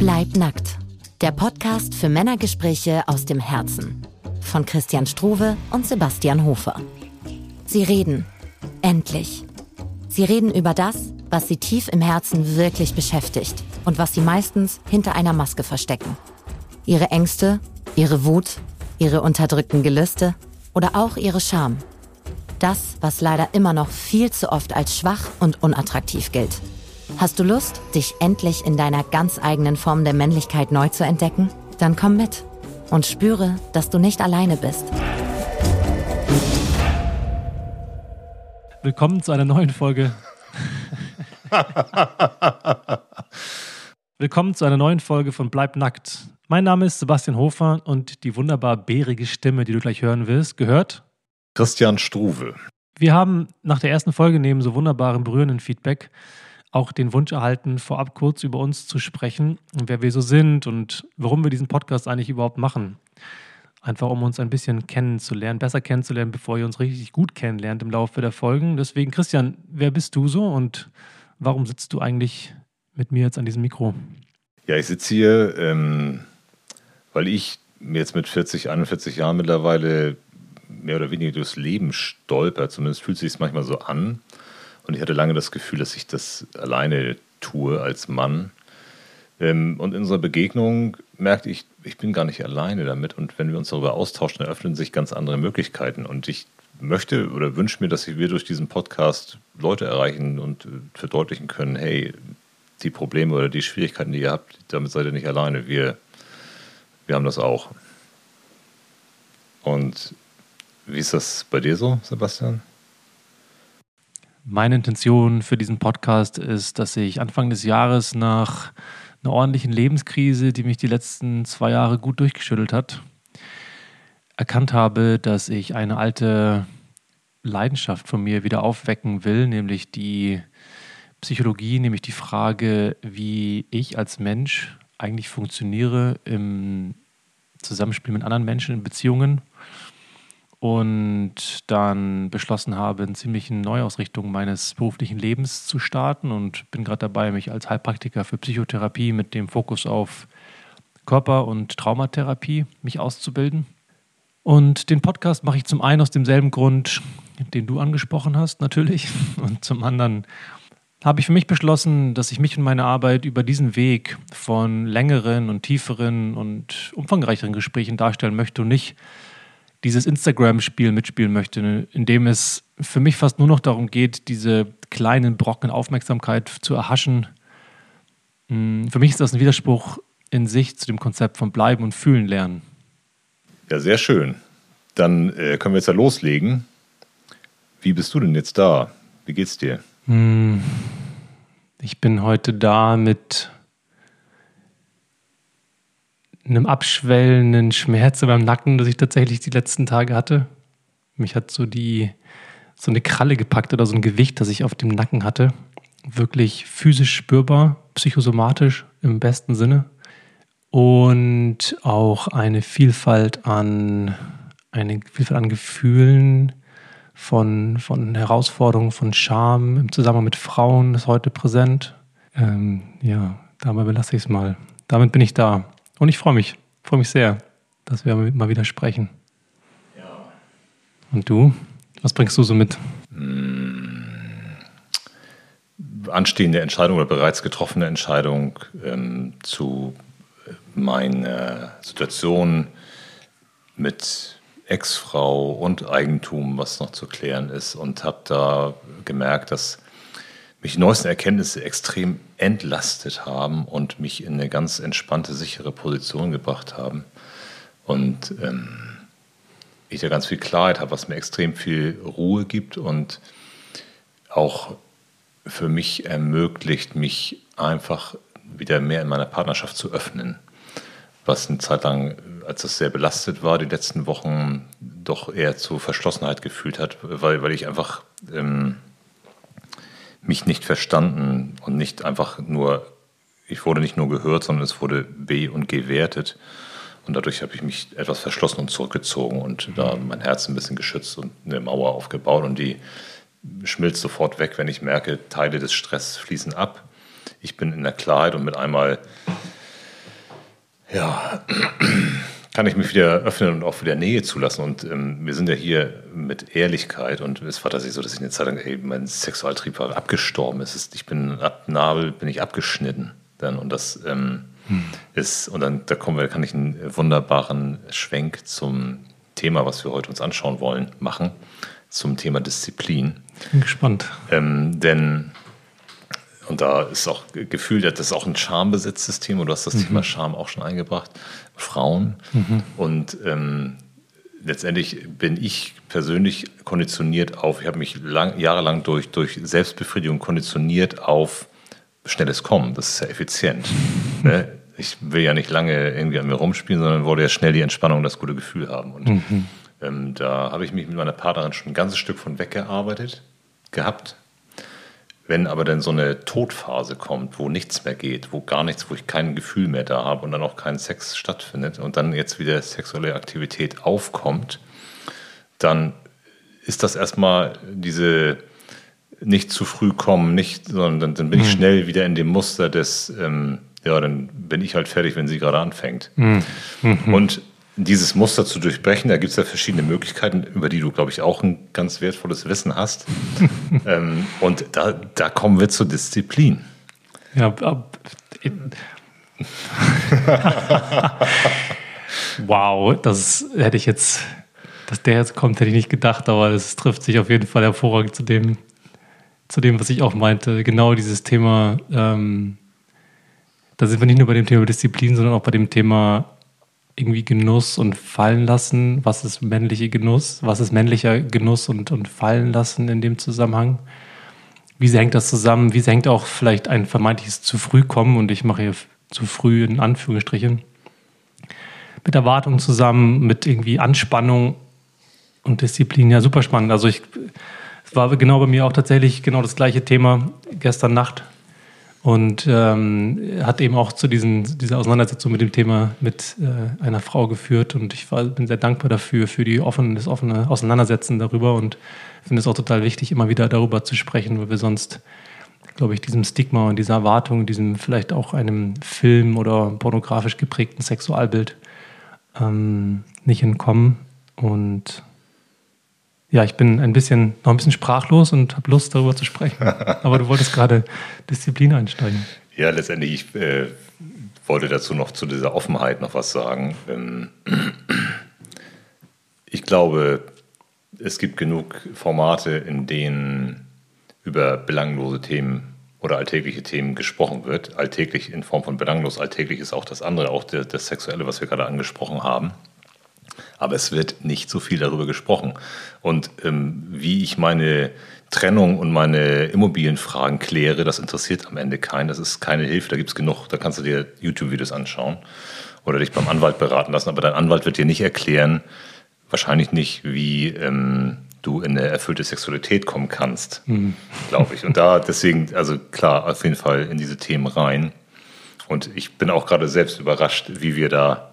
Bleib nackt. Der Podcast für Männergespräche aus dem Herzen. Von Christian Struve und Sebastian Hofer. Sie reden. Endlich. Sie reden über das, was sie tief im Herzen wirklich beschäftigt und was sie meistens hinter einer Maske verstecken. Ihre Ängste, ihre Wut, ihre unterdrückten Gelüste oder auch ihre Scham. Das, was leider immer noch viel zu oft als schwach und unattraktiv gilt. Hast du Lust, dich endlich in deiner ganz eigenen Form der Männlichkeit neu zu entdecken? Dann komm mit und spüre, dass du nicht alleine bist. Willkommen zu einer neuen Folge. Willkommen zu einer neuen Folge von Bleib nackt. Mein Name ist Sebastian Hofer und die wunderbar bärige Stimme, die du gleich hören wirst, gehört Christian Struve. Wir haben nach der ersten Folge neben so wunderbarem berührenden Feedback auch den Wunsch erhalten, vorab kurz über uns zu sprechen, wer wir so sind und warum wir diesen Podcast eigentlich überhaupt machen. Einfach um uns ein bisschen kennenzulernen, besser kennenzulernen, bevor ihr uns richtig gut kennenlernt im Laufe der Folgen. Deswegen, Christian, wer bist du so und warum sitzt du eigentlich mit mir jetzt an diesem Mikro? Ja, ich sitze hier, ähm, weil ich jetzt mit 40, 41 Jahren mittlerweile mehr oder weniger durchs Leben stolper. Zumindest fühlt sich es manchmal so an. Und ich hatte lange das Gefühl, dass ich das alleine tue als Mann. Ähm, und in unserer Begegnung merkte ich, ich bin gar nicht alleine damit. Und wenn wir uns darüber austauschen, eröffnen sich ganz andere Möglichkeiten. Und ich möchte oder wünsche mir, dass wir durch diesen Podcast Leute erreichen und äh, verdeutlichen können, hey, die Probleme oder die Schwierigkeiten, die ihr habt, damit seid ihr nicht alleine. Wir, wir haben das auch. Und wie ist das bei dir so, Sebastian? Meine Intention für diesen Podcast ist, dass ich Anfang des Jahres nach einer ordentlichen Lebenskrise, die mich die letzten zwei Jahre gut durchgeschüttelt hat, erkannt habe, dass ich eine alte Leidenschaft von mir wieder aufwecken will, nämlich die Psychologie, nämlich die Frage, wie ich als Mensch eigentlich funktioniere im Zusammenspiel mit anderen Menschen in Beziehungen und dann beschlossen habe, eine ziemliche Neuausrichtung meines beruflichen Lebens zu starten und bin gerade dabei, mich als Heilpraktiker für Psychotherapie mit dem Fokus auf Körper- und Traumatherapie mich auszubilden. Und den Podcast mache ich zum einen aus demselben Grund, den du angesprochen hast, natürlich, und zum anderen habe ich für mich beschlossen, dass ich mich und meine Arbeit über diesen Weg von längeren und tieferen und umfangreicheren Gesprächen darstellen möchte und nicht dieses Instagram-Spiel mitspielen möchte, in dem es für mich fast nur noch darum geht, diese kleinen Brocken Aufmerksamkeit zu erhaschen. Hm, für mich ist das ein Widerspruch in sich zu dem Konzept von Bleiben und Fühlen lernen. Ja, sehr schön. Dann äh, können wir jetzt ja loslegen. Wie bist du denn jetzt da? Wie geht's dir? Hm, ich bin heute da mit einem abschwellenden Schmerz meinem Nacken, das ich tatsächlich die letzten Tage hatte. Mich hat so die so eine Kralle gepackt oder so ein Gewicht, das ich auf dem Nacken hatte. Wirklich physisch spürbar, psychosomatisch im besten Sinne. Und auch eine Vielfalt an, eine Vielfalt an Gefühlen, von, von Herausforderungen, von Scham im Zusammenhang mit Frauen ist heute präsent. Ähm, ja, dabei belasse ich es mal. Damit bin ich da. Und ich freue mich, freue mich sehr, dass wir mal wieder sprechen. Ja. Und du? Was bringst du so mit? Hm. Anstehende Entscheidung oder bereits getroffene Entscheidung ähm, zu meiner Situation mit Ex-Frau und Eigentum, was noch zu klären ist. Und habe da gemerkt, dass mich die neuesten Erkenntnisse extrem entlastet haben und mich in eine ganz entspannte, sichere Position gebracht haben. Und ähm, ich da ganz viel Klarheit habe, was mir extrem viel Ruhe gibt und auch für mich ermöglicht, mich einfach wieder mehr in meiner Partnerschaft zu öffnen. Was eine Zeit lang, als es sehr belastet war, die letzten Wochen doch eher zu Verschlossenheit gefühlt hat, weil, weil ich einfach ähm, mich nicht verstanden und nicht einfach nur, ich wurde nicht nur gehört, sondern es wurde be- und gewertet. Und dadurch habe ich mich etwas verschlossen und zurückgezogen und da mein Herz ein bisschen geschützt und eine Mauer aufgebaut. Und die schmilzt sofort weg, wenn ich merke, Teile des Stress fließen ab. Ich bin in der Klarheit und mit einmal Ja, kann ich mich wieder öffnen und auch wieder Nähe zulassen. Und ähm, wir sind ja hier mit Ehrlichkeit und es war tatsächlich so, dass ich eine Zeit lang, ey, mein Sexualtrieb war abgestorben. Es ist, ich bin ab Nabel, bin ich abgeschnitten. Dann, und das ähm, hm. ist, und dann da kommen wir, kann ich einen wunderbaren Schwenk zum Thema, was wir heute uns anschauen wollen, machen, zum Thema Disziplin. Bin gespannt. Ähm, denn und da ist auch gefühlt, das ist auch ein schambesetztes Thema. Du hast das mhm. Thema Scham auch schon eingebracht. Frauen. Mhm. Und ähm, letztendlich bin ich persönlich konditioniert auf, ich habe mich lang, jahrelang durch, durch Selbstbefriedigung konditioniert auf schnelles Kommen. Das ist ja effizient. ne? Ich will ja nicht lange irgendwie an mir rumspielen, sondern wollte ja schnell die Entspannung, das gute Gefühl haben. Und mhm. ähm, da habe ich mich mit meiner Partnerin schon ein ganzes Stück von weggearbeitet gehabt. Wenn aber dann so eine Todphase kommt, wo nichts mehr geht, wo gar nichts, wo ich kein Gefühl mehr da habe und dann auch kein Sex stattfindet und dann jetzt wieder sexuelle Aktivität aufkommt, dann ist das erstmal diese nicht zu früh kommen, nicht, sondern dann bin ich mhm. schnell wieder in dem Muster des, ähm, ja, dann bin ich halt fertig, wenn sie gerade anfängt. Mhm. Mhm. Und dieses Muster zu durchbrechen, da gibt es ja verschiedene Möglichkeiten, über die du, glaube ich, auch ein ganz wertvolles Wissen hast. ähm, und da, da kommen wir zur Disziplin. Ja, ab, wow, das hätte ich jetzt, dass der jetzt kommt, hätte ich nicht gedacht, aber das trifft sich auf jeden Fall hervorragend zu dem, zu dem, was ich auch meinte. Genau dieses Thema, ähm, da sind wir nicht nur bei dem Thema Disziplin, sondern auch bei dem Thema irgendwie Genuss und fallen lassen? Was ist männliche Genuss? Was ist männlicher Genuss und, und fallen lassen in dem Zusammenhang? Wie hängt das zusammen? Wie hängt auch vielleicht ein vermeintliches zu früh kommen und ich mache hier zu früh in Anführungsstrichen mit Erwartungen zusammen, mit irgendwie Anspannung und Disziplin? Ja, super spannend. Also ich, es war genau bei mir auch tatsächlich genau das gleiche Thema gestern Nacht und ähm, hat eben auch zu diesen, dieser Auseinandersetzung mit dem Thema mit äh, einer Frau geführt. Und ich war, bin sehr dankbar dafür, für die offene, das offene Auseinandersetzen darüber und finde es auch total wichtig, immer wieder darüber zu sprechen, weil wir sonst, glaube ich, diesem Stigma und dieser Erwartung, diesem vielleicht auch einem Film oder pornografisch geprägten Sexualbild ähm, nicht entkommen. Und ja, ich bin ein bisschen, noch ein bisschen sprachlos und habe Lust, darüber zu sprechen. Aber du wolltest gerade Disziplin einsteigen. Ja, letztendlich, ich äh, wollte dazu noch zu dieser Offenheit noch was sagen. Ähm, ich glaube, es gibt genug Formate, in denen über belanglose Themen oder alltägliche Themen gesprochen wird. Alltäglich in Form von belanglos, alltäglich ist auch das andere, auch das Sexuelle, was wir gerade angesprochen haben aber es wird nicht so viel darüber gesprochen. Und ähm, wie ich meine Trennung und meine Immobilienfragen kläre, das interessiert am Ende keinen. Das ist keine Hilfe, da gibt es genug, da kannst du dir YouTube-Videos anschauen oder dich beim Anwalt beraten lassen. Aber dein Anwalt wird dir nicht erklären, wahrscheinlich nicht, wie ähm, du in eine erfüllte Sexualität kommen kannst, mhm. glaube ich. Und da deswegen, also klar, auf jeden Fall in diese Themen rein. Und ich bin auch gerade selbst überrascht, wie wir da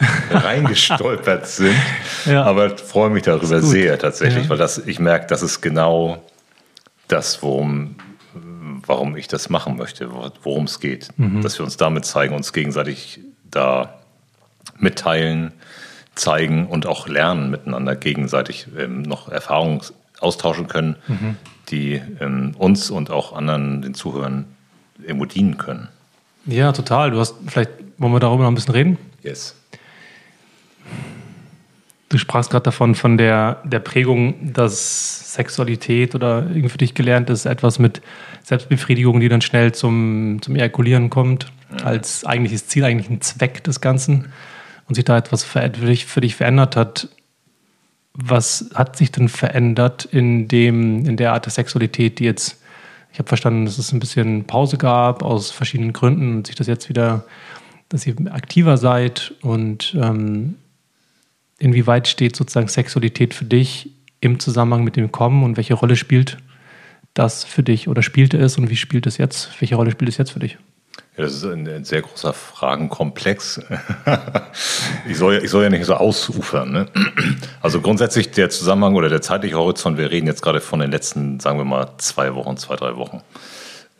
reingestolpert sind. Ja. Aber freue mich darüber sehr tatsächlich, ja. weil das, ich merke, das ist genau das, worum, warum ich das machen möchte, worum es geht. Mhm. Dass wir uns damit zeigen, uns gegenseitig da mitteilen, zeigen und auch lernen miteinander gegenseitig ähm, noch Erfahrungen austauschen können, mhm. die ähm, uns und auch anderen, den Zuhörern, irgendwo dienen können. Ja, total. Du hast vielleicht, wollen wir darüber noch ein bisschen reden? Yes. Du sprachst gerade davon, von der, der Prägung, dass Sexualität oder irgendwie für dich gelernt ist, etwas mit Selbstbefriedigung, die dann schnell zum, zum Ejakulieren kommt, als eigentliches Ziel, eigentlich ein Zweck des Ganzen und sich da etwas für dich, für dich verändert hat. Was hat sich denn verändert in, dem, in der Art der Sexualität, die jetzt, ich habe verstanden, dass es ein bisschen Pause gab aus verschiedenen Gründen und sich das jetzt wieder, dass ihr aktiver seid und ähm, inwieweit steht sozusagen Sexualität für dich im Zusammenhang mit dem Kommen und welche Rolle spielt das für dich oder spielte es und wie spielt es jetzt? Welche Rolle spielt es jetzt für dich? Ja, das ist ein, ein sehr großer Fragenkomplex. ich, soll, ich soll ja nicht so ausufern. Ne? Also grundsätzlich der Zusammenhang oder der zeitliche Horizont, wir reden jetzt gerade von den letzten, sagen wir mal, zwei Wochen, zwei, drei Wochen.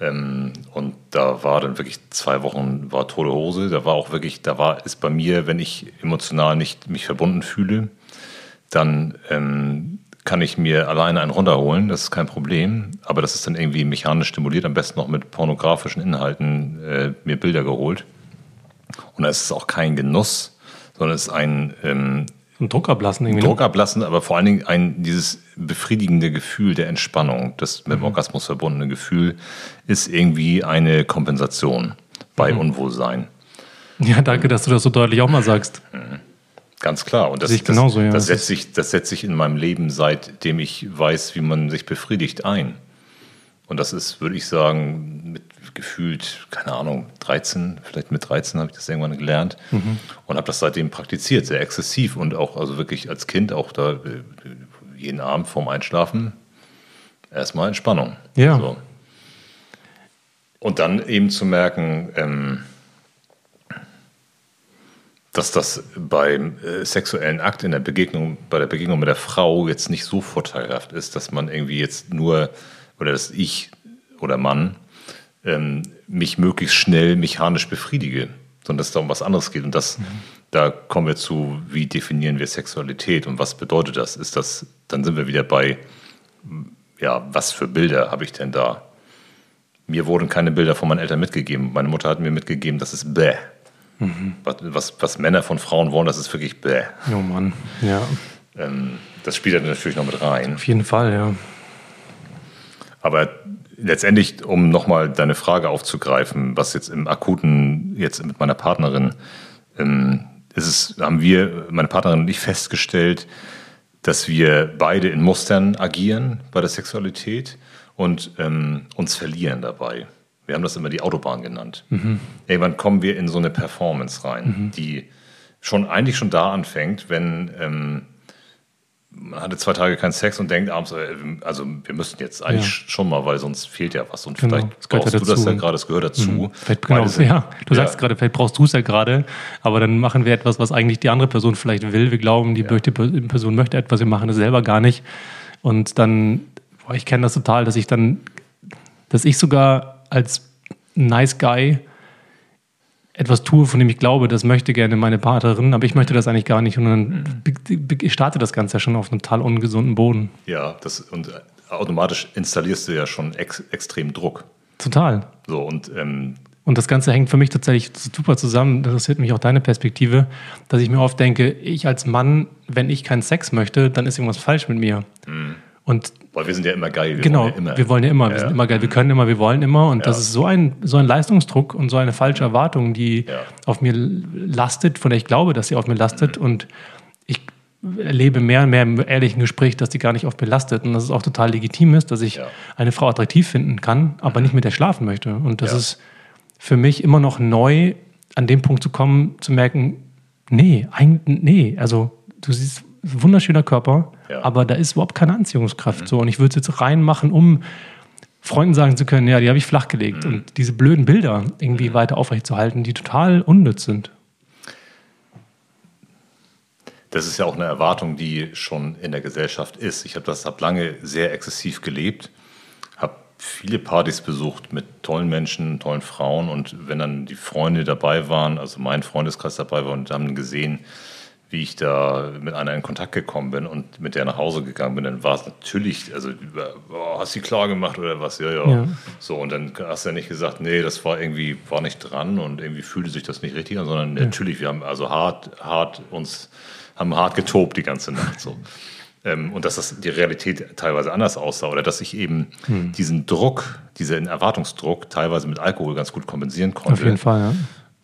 Ähm, und da war dann wirklich zwei Wochen war tote Hose. Da war auch wirklich, da war ist bei mir, wenn ich emotional nicht mich verbunden fühle, dann ähm, kann ich mir alleine einen runterholen, das ist kein Problem. Aber das ist dann irgendwie mechanisch stimuliert, am besten noch mit pornografischen Inhalten äh, mir Bilder geholt. Und da ist es auch kein Genuss, sondern es ist ein ähm, ein Druck ablassen irgendwie. Ne? Druck ablassen, aber vor allen Dingen ein, dieses befriedigende Gefühl der Entspannung, das mit dem mhm. Orgasmus verbundene Gefühl, ist irgendwie eine Kompensation bei mhm. Unwohlsein. Ja, danke, dass du das so deutlich auch mal sagst. Mhm. Ganz klar. Und das, das, genauso, ja. das, setzt sich, das setzt sich in meinem Leben, seitdem ich weiß, wie man sich befriedigt, ein. Und das ist, würde ich sagen, mit gefühlt, keine Ahnung, 13, vielleicht mit 13 habe ich das irgendwann gelernt mhm. und habe das seitdem praktiziert, sehr exzessiv und auch, also wirklich als Kind auch da äh, jeden Abend vorm Einschlafen erstmal Entspannung. Ja. So. Und dann eben zu merken, ähm, dass das beim äh, sexuellen Akt in der Begegnung, bei der Begegnung mit der Frau jetzt nicht so vorteilhaft ist, dass man irgendwie jetzt nur, oder dass ich oder Mann ähm, mich möglichst schnell mechanisch befriedige, sondern dass es da um was anderes geht. Und das, mhm. da kommen wir zu, wie definieren wir Sexualität und was bedeutet das? Ist das, dann sind wir wieder bei, ja, was für Bilder habe ich denn da? Mir wurden keine Bilder von meinen Eltern mitgegeben. Meine Mutter hat mir mitgegeben, das ist bäh. Mhm. Was, was, was, Männer von Frauen wollen, das ist wirklich bäh. Oh Mann, ja. Ähm, das spielt natürlich noch mit rein. Auf jeden Fall, ja. Aber letztendlich, um nochmal deine Frage aufzugreifen, was jetzt im akuten, jetzt mit meiner Partnerin, ähm, ist es, haben wir, meine Partnerin und ich, festgestellt, dass wir beide in Mustern agieren bei der Sexualität und ähm, uns verlieren dabei. Wir haben das immer die Autobahn genannt. Mhm. Irgendwann kommen wir in so eine Performance rein, mhm. die schon eigentlich schon da anfängt, wenn ähm, man hatte zwei Tage keinen Sex und denkt abends, äh, also wir müssten jetzt eigentlich ja. schon mal, weil sonst fehlt ja was. Und genau, vielleicht brauchst ja du das ja gerade, es gehört dazu. Mhm. Vielleicht, genau, sind, ja, du ja. sagst gerade, vielleicht brauchst du es ja gerade, aber dann machen wir etwas, was eigentlich die andere Person vielleicht will. Wir glauben, die. Person möchte etwas, wir machen es selber gar nicht. Und dann, boah, ich kenne das total, dass ich dann, dass ich sogar als Nice Guy etwas tue, von dem ich glaube, das möchte gerne meine Partnerin, aber ich möchte das eigentlich gar nicht. Und dann mhm. startet das Ganze ja schon auf einem total ungesunden Boden. Ja, das, und automatisch installierst du ja schon ex, extrem Druck. Total. So, und, ähm, und das Ganze hängt für mich tatsächlich super zusammen. Das interessiert mich auch deine Perspektive, dass ich mir oft denke, ich als Mann, wenn ich keinen Sex möchte, dann ist irgendwas falsch mit mir. Mhm. Und weil wir sind ja immer geil. Wir genau, wollen ja immer. wir wollen ja immer. Ja. Wir sind immer geil. Wir können immer, wir wollen immer. Und ja. das ist so ein, so ein Leistungsdruck und so eine falsche Erwartung, die auf mir lastet, von der ich glaube, dass sie auf mir lastet. Mhm. Und ich erlebe mehr und mehr im ehrlichen Gespräch, dass die gar nicht auf mir lastet. Und dass es auch total legitim ist, dass ich eine Frau attraktiv finden kann, aber mhm. nicht mit der schlafen möchte. Und das ist für mich immer noch neu, an dem Punkt zu kommen, zu merken, nee, eigentlich, nee, also du siehst wunderschöner Körper, ja. aber da ist überhaupt keine Anziehungskraft. Mhm. So. Und ich würde es jetzt reinmachen, um Freunden sagen zu können, ja, die habe ich flachgelegt. Mhm. Und diese blöden Bilder irgendwie mhm. weiter aufrechtzuerhalten, die total unnütz sind. Das ist ja auch eine Erwartung, die schon in der Gesellschaft ist. Ich habe das hab lange sehr exzessiv gelebt, habe viele Partys besucht mit tollen Menschen, tollen Frauen und wenn dann die Freunde dabei waren, also mein Freundeskreis dabei war und haben gesehen, wie ich da mit einer in Kontakt gekommen bin und mit der nach Hause gegangen bin, dann war es natürlich, also oh, hast du klar gemacht oder was? Ja, ja, ja, So, und dann hast du ja nicht gesagt, nee, das war irgendwie, war nicht dran und irgendwie fühlte sich das nicht richtig an, sondern ja. natürlich, wir haben also hart, hart uns, haben hart getobt die ganze Nacht. So. Ähm, und dass das die Realität teilweise anders aussah oder dass ich eben hm. diesen Druck, diesen Erwartungsdruck teilweise mit Alkohol ganz gut kompensieren konnte. Auf jeden Fall, ja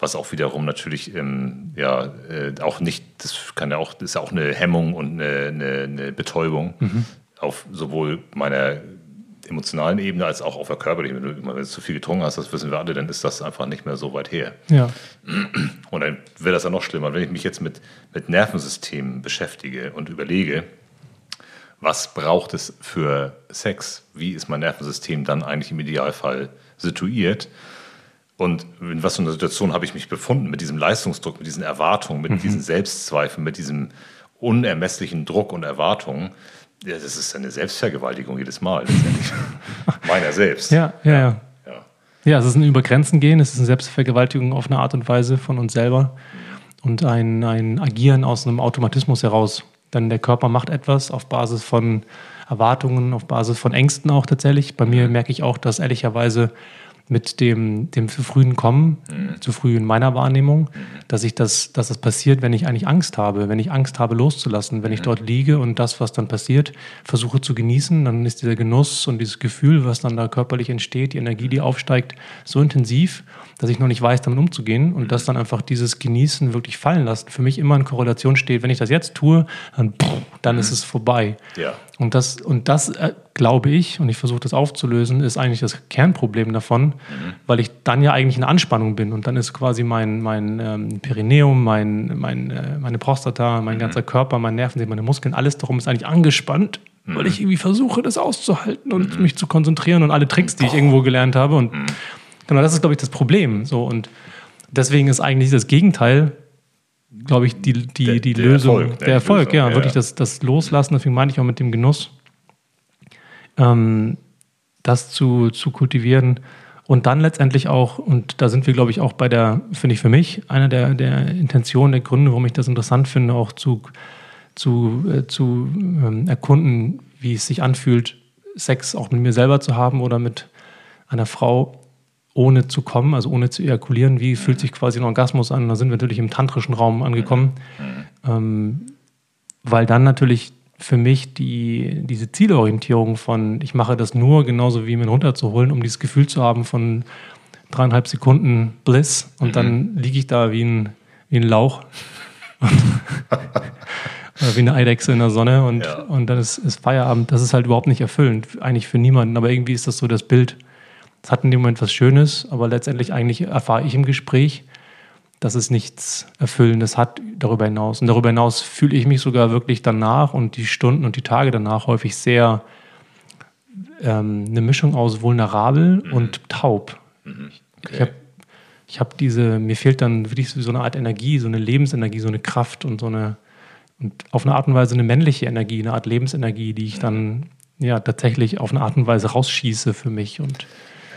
was auch wiederum natürlich ähm, ja äh, auch nicht, das kann ja auch, das ist ja auch eine Hemmung und eine, eine, eine Betäubung mhm. auf sowohl meiner emotionalen Ebene als auch auf der körperlichen. Wenn du, wenn du zu viel getrunken hast, das wissen wir alle, dann ist das einfach nicht mehr so weit her. Ja. Und dann wird das ja noch schlimmer, wenn ich mich jetzt mit, mit Nervensystemen beschäftige und überlege, was braucht es für Sex? Wie ist mein Nervensystem dann eigentlich im Idealfall situiert? Und in was für einer Situation habe ich mich befunden mit diesem Leistungsdruck, mit diesen Erwartungen, mit mhm. diesen Selbstzweifeln, mit diesem unermesslichen Druck und Erwartungen. Ja, das ist eine Selbstvergewaltigung jedes Mal, letztendlich. Meiner selbst. Ja, ja, ja. ja. Ja, es ist ein Übergrenzen gehen, es ist eine Selbstvergewaltigung auf eine Art und Weise von uns selber und ein, ein Agieren aus einem Automatismus heraus. Denn der Körper macht etwas auf Basis von Erwartungen, auf Basis von Ängsten auch tatsächlich. Bei mir merke ich auch, dass ehrlicherweise mit dem, dem zu frühen Kommen, mhm. zu früh in meiner Wahrnehmung, mhm. dass ich das, dass das passiert, wenn ich eigentlich Angst habe, wenn ich Angst habe loszulassen, wenn ich mhm. dort liege und das, was dann passiert, versuche zu genießen, dann ist dieser Genuss und dieses Gefühl, was dann da körperlich entsteht, die Energie, die aufsteigt, so intensiv, dass ich noch nicht weiß, damit umzugehen und dass dann einfach dieses Genießen wirklich fallen lassen für mich immer in Korrelation steht. Wenn ich das jetzt tue, dann, dann ist es vorbei. Ja. Und das, und das äh, glaube ich, und ich versuche das aufzulösen, ist eigentlich das Kernproblem davon, mhm. weil ich dann ja eigentlich in Anspannung bin. Und dann ist quasi mein, mein ähm, Perineum, mein, mein, äh, meine Prostata, mein mhm. ganzer Körper, mein Nervensystem, meine Muskeln, alles darum ist eigentlich angespannt, mhm. weil ich irgendwie versuche, das auszuhalten und mhm. mich zu konzentrieren und alle Tricks, die ich irgendwo gelernt habe. Und mhm. genau das ist, glaube ich, das Problem. So, und deswegen ist eigentlich das Gegenteil glaube ich, die, die, der, die der Lösung, Erfolg, der, der Erfolg, Lösung, ja, ja, wirklich das, das Loslassen, deswegen meine ich auch mit dem Genuss, ähm, das zu, zu kultivieren und dann letztendlich auch, und da sind wir, glaube ich, auch bei der, finde ich für mich, einer der, der Intentionen, der Gründe, warum ich das interessant finde, auch zu, zu, äh, zu ähm, erkunden, wie es sich anfühlt, Sex auch mit mir selber zu haben oder mit einer Frau, ohne zu kommen, also ohne zu ejakulieren. Wie fühlt sich quasi ein Orgasmus an? Da sind wir natürlich im tantrischen Raum angekommen, mhm. ähm, weil dann natürlich für mich die, diese Zielorientierung von, ich mache das nur genauso wie mir runterzuholen, um dieses Gefühl zu haben von dreieinhalb Sekunden Bliss und mhm. dann liege ich da wie ein, wie ein Lauch. wie eine Eidechse in der Sonne und, ja. und dann ist, ist Feierabend. Das ist halt überhaupt nicht erfüllend, eigentlich für niemanden, aber irgendwie ist das so das Bild, es hat in dem Moment was Schönes, aber letztendlich eigentlich erfahre ich im Gespräch, dass es nichts Erfüllendes hat darüber hinaus. Und darüber hinaus fühle ich mich sogar wirklich danach und die Stunden und die Tage danach häufig sehr ähm, eine Mischung aus vulnerabel mhm. und taub. Mhm. Okay. Ich habe ich hab diese, mir fehlt dann wirklich so eine Art Energie, so eine Lebensenergie, so eine Kraft und so eine, und auf eine Art und Weise eine männliche Energie, eine Art Lebensenergie, die ich mhm. dann ja tatsächlich auf eine Art und Weise rausschieße für mich und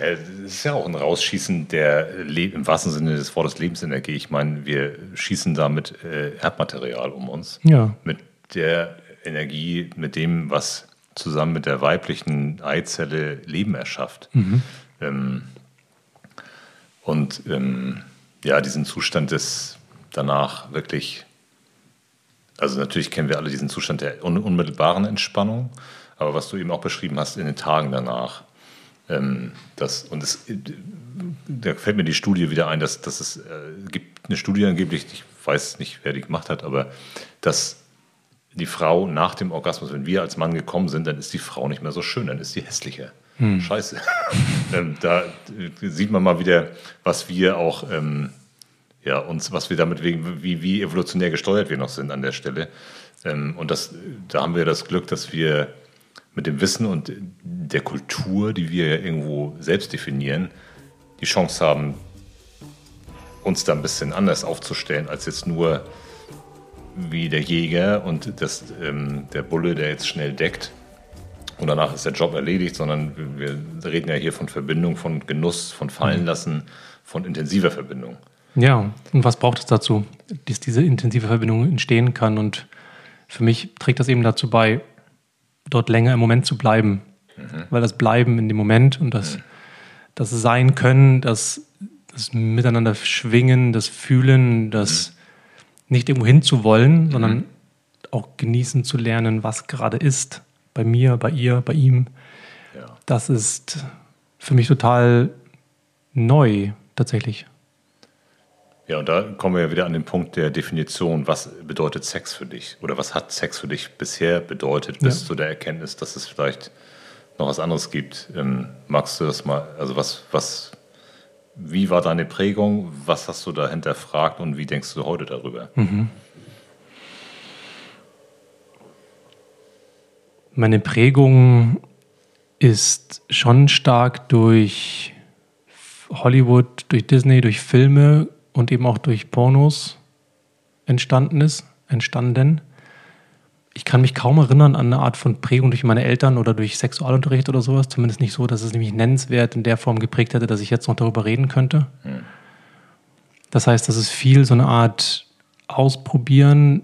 es ist ja auch ein Rausschießen der im wahrsten Sinne des Wortes Lebensenergie. Ich meine, wir schießen damit äh, Erdmaterial um uns. Ja. Mit der Energie, mit dem, was zusammen mit der weiblichen Eizelle Leben erschafft. Mhm. Ähm, und ähm, ja, diesen Zustand des danach wirklich, also natürlich kennen wir alle diesen Zustand der un unmittelbaren Entspannung, aber was du eben auch beschrieben hast in den Tagen danach, das, und es, da fällt mir die Studie wieder ein, dass, dass es äh, gibt eine Studie angeblich, ich weiß nicht, wer die gemacht hat, aber dass die Frau nach dem Orgasmus, wenn wir als Mann gekommen sind, dann ist die Frau nicht mehr so schön, dann ist sie hässlicher. Hm. Scheiße. ähm, da sieht man mal wieder, was wir auch, ähm, ja, uns, was wir damit wegen, wie, wie evolutionär gesteuert wir noch sind an der Stelle. Ähm, und das, da haben wir das Glück, dass wir mit dem Wissen und der Kultur, die wir ja irgendwo selbst definieren, die Chance haben, uns da ein bisschen anders aufzustellen, als jetzt nur wie der Jäger und das, ähm, der Bulle, der jetzt schnell deckt und danach ist der Job erledigt, sondern wir reden ja hier von Verbindung, von Genuss, von Fallenlassen, mhm. von intensiver Verbindung. Ja, und was braucht es dazu, dass diese intensive Verbindung entstehen kann? Und für mich trägt das eben dazu bei, dort länger im Moment zu bleiben. Mhm. Weil das Bleiben in dem Moment und das, mhm. das Sein können, das, das Miteinander schwingen, das Fühlen, das mhm. nicht irgendwo hinzuwollen, sondern mhm. auch genießen zu lernen, was gerade ist. Bei mir, bei ihr, bei ihm. Ja. Das ist für mich total neu, tatsächlich. Ja, und da kommen wir ja wieder an den Punkt der Definition. Was bedeutet Sex für dich? Oder was hat Sex für dich bisher bedeutet, bis ja. zu der Erkenntnis, dass es vielleicht noch was anderes gibt? Ähm, magst du das mal, also was, was, wie war deine Prägung? Was hast du da hinterfragt und wie denkst du heute darüber? Mhm. Meine Prägung ist schon stark durch Hollywood, durch Disney, durch Filme und eben auch durch Pornos entstanden ist, entstanden. ich kann mich kaum erinnern an eine Art von Prägung durch meine Eltern oder durch Sexualunterricht oder sowas. Zumindest nicht so, dass es nämlich nennenswert in der Form geprägt hätte, dass ich jetzt noch darüber reden könnte. Das heißt, das ist viel so eine Art Ausprobieren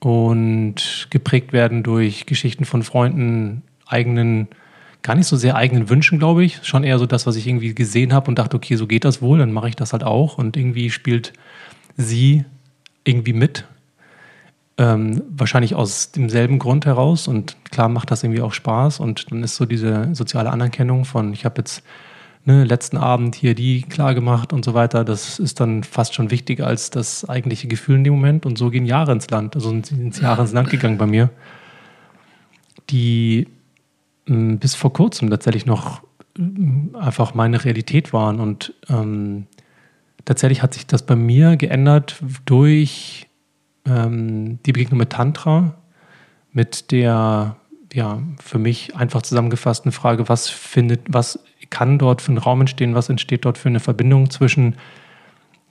und geprägt werden durch Geschichten von Freunden, eigenen, gar nicht so sehr eigenen Wünschen, glaube ich. Schon eher so das, was ich irgendwie gesehen habe und dachte, okay, so geht das wohl, dann mache ich das halt auch. Und irgendwie spielt sie irgendwie mit ähm, wahrscheinlich aus demselben Grund heraus. Und klar macht das irgendwie auch Spaß. Und dann ist so diese soziale Anerkennung von, ich habe jetzt ne, letzten Abend hier die klar gemacht und so weiter, das ist dann fast schon wichtiger als das eigentliche Gefühl in dem Moment. Und so gehen Jahre ins Land, also sind Jahre ins Land gegangen bei mir, die bis vor kurzem tatsächlich noch mh, hm, einfach meine Realität waren und ähm, tatsächlich hat sich das bei mir geändert durch ähm, die Begegnung mit Tantra, mit der ja für mich einfach zusammengefassten Frage, was findet, was kann dort für ein Raum entstehen, was entsteht dort für eine Verbindung zwischen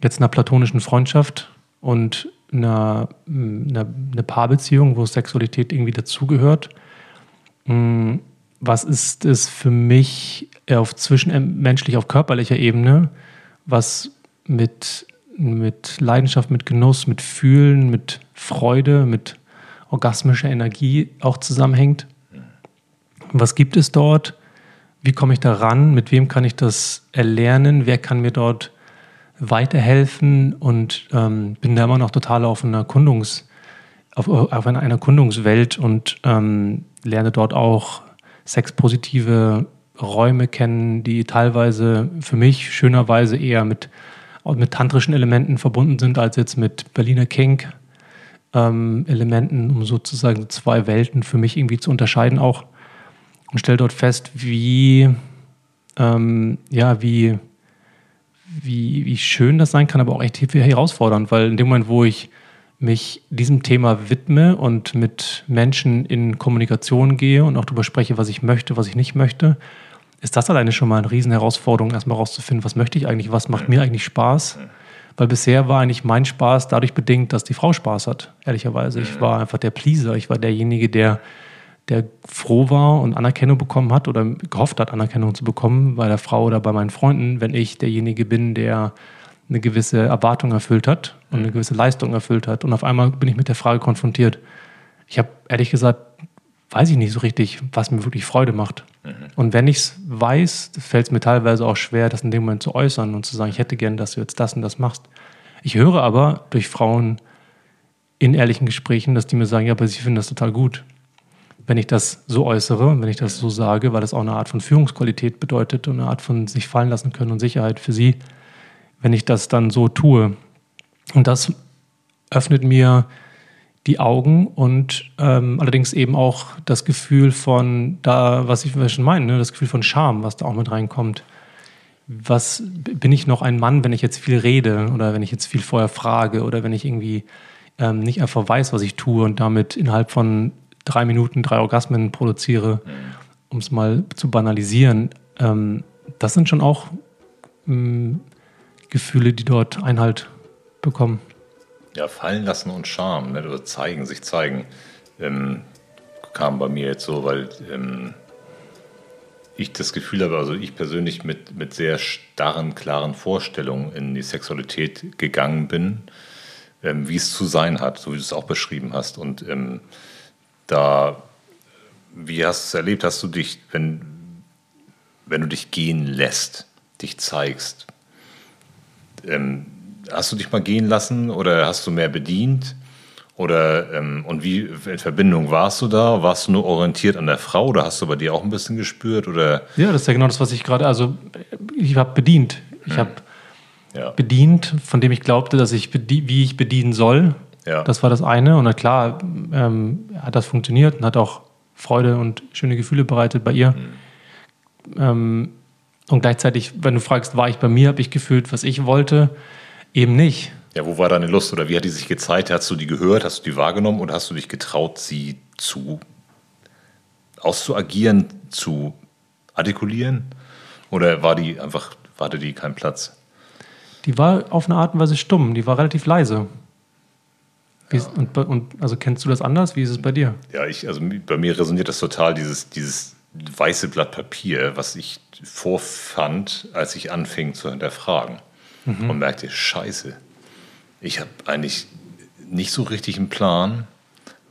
jetzt einer platonischen Freundschaft und einer, einer, einer Paarbeziehung, wo Sexualität irgendwie dazugehört. Hm, was ist es für mich auf zwischenmenschlich, auf körperlicher Ebene, was mit mit Leidenschaft, mit Genuss, mit Fühlen, mit Freude, mit orgasmischer Energie auch zusammenhängt. Was gibt es dort? Wie komme ich da ran? Mit wem kann ich das erlernen? Wer kann mir dort weiterhelfen? Und ähm, bin da immer noch total auf einer Erkundungs, auf, auf einer Erkundungswelt und ähm, lerne dort auch sexpositive Räume kennen, die teilweise für mich schönerweise eher mit mit tantrischen Elementen verbunden sind, als jetzt mit Berliner Kink ähm, Elementen, um sozusagen zwei Welten für mich irgendwie zu unterscheiden auch. Und stelle dort fest, wie, ähm, ja, wie, wie, wie schön das sein kann, aber auch echt herausfordernd, weil in dem Moment, wo ich mich diesem Thema widme und mit Menschen in Kommunikation gehe und auch darüber spreche, was ich möchte, was ich nicht möchte, ist das alleine schon mal eine Riesenherausforderung, erstmal rauszufinden, was möchte ich eigentlich, was macht mir eigentlich Spaß. Weil bisher war eigentlich mein Spaß dadurch bedingt, dass die Frau Spaß hat, ehrlicherweise. Ich war einfach der Pleaser, ich war derjenige, der, der froh war und Anerkennung bekommen hat oder gehofft hat, Anerkennung zu bekommen bei der Frau oder bei meinen Freunden, wenn ich derjenige bin, der eine gewisse Erwartung erfüllt hat und eine gewisse Leistung erfüllt hat. Und auf einmal bin ich mit der Frage konfrontiert. Ich habe ehrlich gesagt weiß ich nicht so richtig, was mir wirklich Freude macht. Mhm. Und wenn ich es weiß, fällt es mir teilweise auch schwer, das in dem Moment zu äußern und zu sagen, ich hätte gern, dass du jetzt das und das machst. Ich höre aber durch Frauen in ehrlichen Gesprächen, dass die mir sagen, ja, aber sie finden das total gut. Wenn ich das so äußere, wenn ich das so sage, weil das auch eine Art von Führungsqualität bedeutet und eine Art von sich fallen lassen können und Sicherheit für sie, wenn ich das dann so tue. Und das öffnet mir die Augen und ähm, allerdings eben auch das Gefühl von da, was ich schon meine, ne, das Gefühl von Scham, was da auch mit reinkommt. Was bin ich noch ein Mann, wenn ich jetzt viel rede oder wenn ich jetzt viel vorher frage oder wenn ich irgendwie ähm, nicht einfach weiß, was ich tue und damit innerhalb von drei Minuten drei Orgasmen produziere, um es mal zu banalisieren. Ähm, das sind schon auch ähm, Gefühle, die dort Einhalt bekommen. Ja, fallen lassen und Charme, ne? oder zeigen, sich zeigen, ähm, kam bei mir jetzt so, weil ähm, ich das Gefühl habe, also ich persönlich mit, mit sehr starren, klaren Vorstellungen in die Sexualität gegangen bin, ähm, wie es zu sein hat, so wie du es auch beschrieben hast. Und ähm, da, wie hast du es erlebt? Hast du dich, wenn, wenn du dich gehen lässt, dich zeigst, ähm, hast du dich mal gehen lassen oder hast du mehr bedient? Oder ähm, und wie in Verbindung warst du da? Warst du nur orientiert an der Frau oder hast du bei dir auch ein bisschen gespürt? Oder? Ja, das ist ja genau das, was ich gerade, also ich habe bedient. Ich hm. habe ja. bedient, von dem ich glaubte, dass ich wie ich bedienen soll. Ja. Das war das eine. Und na klar ähm, hat das funktioniert und hat auch Freude und schöne Gefühle bereitet bei ihr. Hm. Ähm, und gleichzeitig, wenn du fragst, war ich bei mir, habe ich gefühlt, was ich wollte. Eben nicht. Ja, wo war deine Lust oder wie hat die sich gezeigt? Hast du die gehört, hast du die wahrgenommen und hast du dich getraut, sie zu auszuagieren, zu artikulieren? Oder war die einfach, hatte die keinen Platz? Die war auf eine Art und Weise stumm, die war relativ leise. Ja. Ist, und, und, also kennst du das anders? Wie ist es bei dir? Ja, ich, also bei mir resoniert das total, dieses, dieses weiße Blatt Papier, was ich vorfand, als ich anfing zu hinterfragen. Mhm. Und merkte, scheiße, ich habe eigentlich nicht so richtig einen Plan,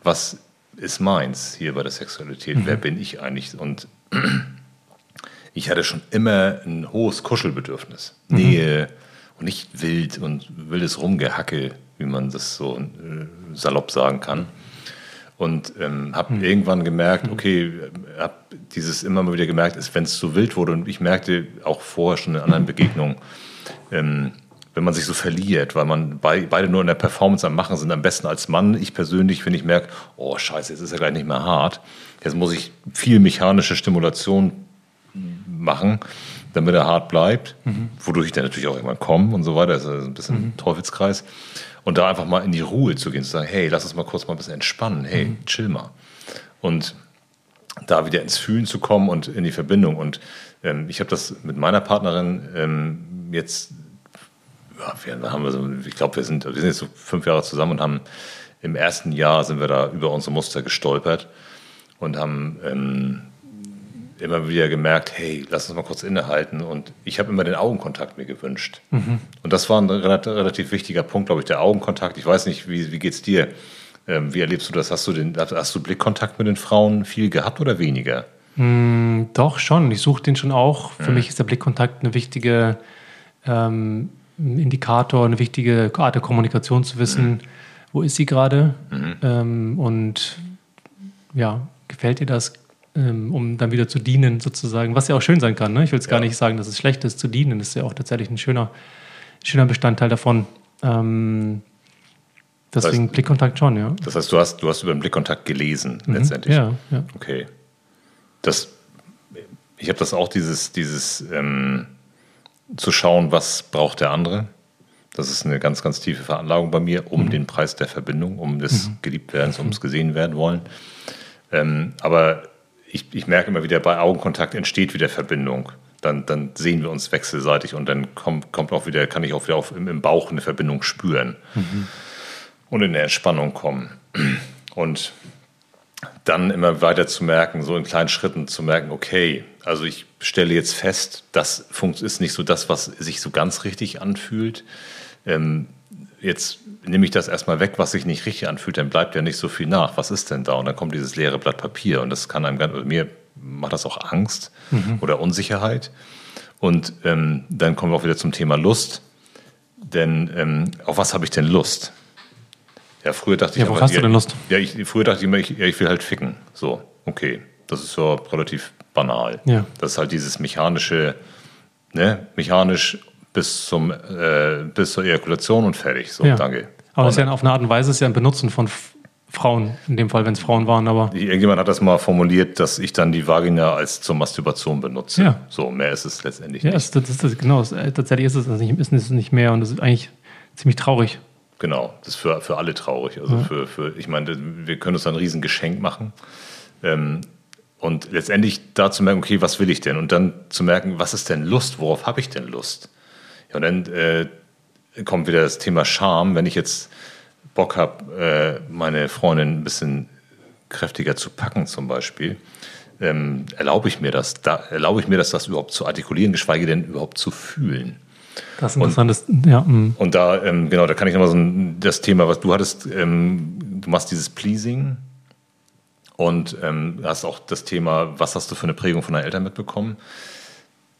was ist meins hier bei der Sexualität, mhm. wer bin ich eigentlich? Und ich hatte schon immer ein hohes Kuschelbedürfnis. Mhm. Nähe und nicht wild und wildes Rumgehacke, wie man das so äh, salopp sagen kann. Und ähm, habe mhm. irgendwann gemerkt, okay, habe dieses immer mal wieder gemerkt, wenn es so wild wurde und ich merkte auch vorher schon in anderen Begegnungen, ähm, wenn man sich so verliert, weil man bei, beide nur in der Performance am Machen sind, am besten als Mann. Ich persönlich, wenn ich merke, oh scheiße, jetzt ist er gleich nicht mehr hart, jetzt muss ich viel mechanische Stimulation machen, damit er hart bleibt, mhm. wodurch ich dann natürlich auch irgendwann komme und so weiter. Das ist ein bisschen mhm. Teufelskreis. Und da einfach mal in die Ruhe zu gehen, zu sagen, hey, lass uns mal kurz mal ein bisschen entspannen, hey, mhm. chill mal. Und da wieder ins Fühlen zu kommen und in die Verbindung. Und ähm, ich habe das mit meiner Partnerin ähm, jetzt ja, wir haben so, ich glaube, wir sind, wir sind jetzt so fünf Jahre zusammen und haben im ersten Jahr sind wir da über unsere Muster gestolpert und haben ähm, immer wieder gemerkt, hey, lass uns mal kurz innehalten. Und ich habe immer den Augenkontakt mir gewünscht. Mhm. Und das war ein relativ wichtiger Punkt, glaube ich, der Augenkontakt. Ich weiß nicht, wie, wie geht es dir? Ähm, wie erlebst du das? Hast du, den, hast du Blickkontakt mit den Frauen viel gehabt oder weniger? Mm, doch, schon. Ich suche den schon auch. Für mhm. mich ist der Blickkontakt eine wichtige ähm, ein Indikator, eine wichtige Art der Kommunikation zu wissen, mhm. wo ist sie gerade mhm. ähm, und ja, gefällt ihr das, ähm, um dann wieder zu dienen sozusagen, was ja auch schön sein kann. Ne? Ich will jetzt ja. gar nicht sagen, dass es schlecht ist zu dienen, das ist ja auch tatsächlich ein schöner, schöner Bestandteil davon. Ähm, deswegen das heißt, Blickkontakt schon, ja. Das heißt, du hast, du hast über den Blickkontakt gelesen mhm. letztendlich. Ja, ja. Okay. Das, ich habe das auch, dieses, dieses ähm, zu schauen, was braucht der andere. Das ist eine ganz, ganz tiefe Veranlagung bei mir, um mhm. den Preis der Verbindung, um des mhm. Geliebtwerdens, ums gesehen werden wollen. Ähm, aber ich, ich merke immer wieder, bei Augenkontakt entsteht wieder Verbindung. Dann, dann sehen wir uns wechselseitig und dann kommt, kommt auch wieder, kann ich auch wieder auf, im, im Bauch eine Verbindung spüren mhm. und in der Entspannung kommen. Und dann immer weiter zu merken, so in kleinen Schritten zu merken, okay, also ich stelle jetzt fest, das ist nicht so das, was sich so ganz richtig anfühlt. Ähm, jetzt nehme ich das erstmal weg, was sich nicht richtig anfühlt, dann bleibt ja nicht so viel nach. Was ist denn da? Und dann kommt dieses leere Blatt Papier und das kann einem ganz, mir macht das auch Angst mhm. oder Unsicherheit. Und ähm, dann kommen wir auch wieder zum Thema Lust. Denn ähm, auf was habe ich denn Lust? Ja, früher dachte ich. Ja, worauf hast du denn Lust? Ja, ich, früher dachte ich immer, ich, ja, ich will halt ficken. So, okay. Das ist so relativ banal. Ja. Das ist halt dieses mechanische, ne, mechanisch bis zum äh, bis zur Ejakulation und fertig. So, ja. danke. Aber das ist ja auf eine Art und Weise ist ja ein Benutzen von Frauen, in dem Fall, wenn es Frauen waren, aber. Irgendjemand hat das mal formuliert, dass ich dann die Vagina als zur Masturbation benutze. Ja. So, mehr ist es letztendlich ja, nicht. Ja, das, das, genau. Tatsächlich ist es nicht, ist es nicht mehr und das ist eigentlich ziemlich traurig. Genau, das ist für, für alle traurig. Also ja. für, für, ich meine, wir können uns ein Riesengeschenk machen. Ähm, und letztendlich da zu merken, okay, was will ich denn? Und dann zu merken, was ist denn Lust? Worauf habe ich denn Lust? Ja, und dann äh, kommt wieder das Thema Scham. Wenn ich jetzt Bock habe, äh, meine Freundin ein bisschen kräftiger zu packen, zum Beispiel, ähm, erlaube ich mir das, da, erlaube ich mir das, das überhaupt zu artikulieren, geschweige denn überhaupt zu fühlen. Das ist interessant. Und, ja. Mm. Und da, ähm, genau, da kann ich nochmal so ein, das Thema, was du hattest, ähm, du machst dieses Pleasing und ähm, hast auch das Thema, was hast du für eine Prägung von deinen Eltern mitbekommen?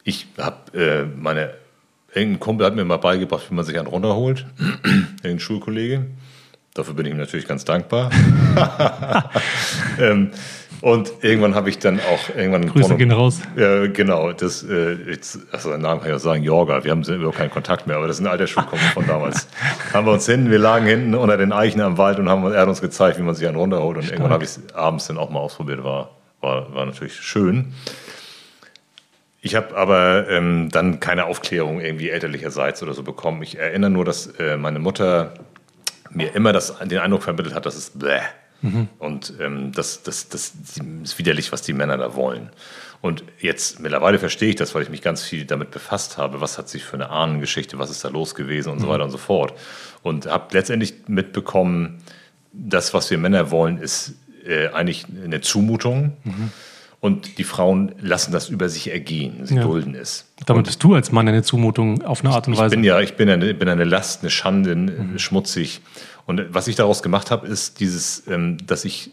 Ich habe äh, meine, irgendein Kumpel hat mir mal beigebracht, wie man sich einen runterholt, irgendein Schulkollege. Dafür bin ich ihm natürlich ganz dankbar. ähm, und irgendwann habe ich dann auch irgendwann. Grüße Porno gehen raus. Ja, genau. Das, äh, jetzt, also den Namen kann ich auch sagen, Jorga. Wir haben überhaupt keinen Kontakt mehr, aber das ist ein alter Schulkumpel von damals. haben wir uns hinten, wir lagen hinten unter den Eichen am Wald und haben, er hat uns gezeigt, wie man sich einen runterholt. Und Stark. irgendwann habe ich es abends dann auch mal ausprobiert. War, war, war natürlich schön. Ich habe aber ähm, dann keine Aufklärung irgendwie elterlicherseits oder so bekommen. Ich erinnere nur, dass äh, meine Mutter mir immer das, den Eindruck vermittelt hat, dass es bläh Mhm. Und ähm, das, das, das ist widerlich, was die Männer da wollen. Und jetzt mittlerweile verstehe ich das, weil ich mich ganz viel damit befasst habe. Was hat sich für eine Ahnengeschichte, was ist da los gewesen und mhm. so weiter und so fort. Und habe letztendlich mitbekommen, das, was wir Männer wollen, ist äh, eigentlich eine Zumutung. Mhm. Und die Frauen lassen das über sich ergehen. Sie ja. dulden es. Damit und bist du als Mann eine Zumutung auf eine Art und Weise. Ich bin ja, ich bin eine, bin eine Last, eine Schande, mhm. schmutzig. Und was ich daraus gemacht habe, ist dieses, ähm, dass ich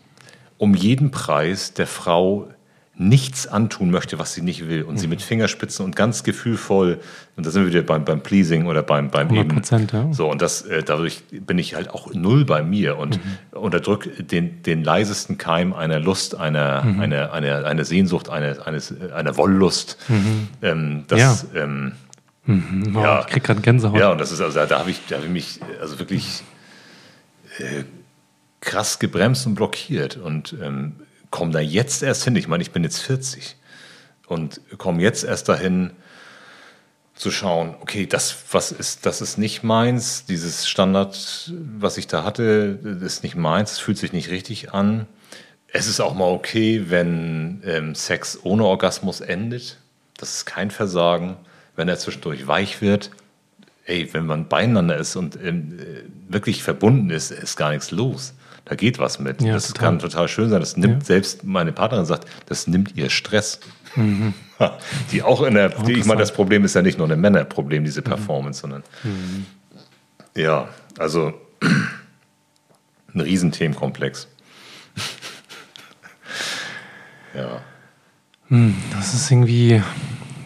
um jeden Preis der Frau nichts antun möchte, was sie nicht will und mhm. sie mit Fingerspitzen und ganz gefühlvoll, und da sind wir wieder beim, beim Pleasing oder beim, beim 100%, eben, ja. so und das, äh, dadurch bin ich halt auch null bei mir und mhm. unterdrücke den, den leisesten Keim einer Lust, einer, mhm. einer, einer, einer Sehnsucht, einer, eines, einer Wollust. Mhm. Ähm, das, ja. Ähm, mhm. oh, ja, ich krieg gerade Gänsehaut. Ja, und das ist, also da habe ich, da habe ich mich also wirklich äh, krass gebremst und blockiert und ähm, komme da jetzt erst hin. Ich meine, ich bin jetzt 40 und komme jetzt erst dahin zu schauen, okay, das, was ist, das ist nicht meins, dieses Standard, was ich da hatte, ist nicht meins, es fühlt sich nicht richtig an. Es ist auch mal okay, wenn ähm, Sex ohne Orgasmus endet. Das ist kein Versagen. Wenn er zwischendurch weich wird, ey, wenn man beieinander ist und ähm, wirklich verbunden ist, ist gar nichts los da geht was mit. Ja, das total. kann total schön sein. Das nimmt ja. selbst meine Partnerin sagt, das nimmt ihr Stress. Mhm. Die auch in der, die, ich meine, das Problem ist ja nicht nur ein Männerproblem, diese mhm. Performance, sondern mhm. ja, also ein Riesenthemenkomplex. ja. Hm, das ist irgendwie,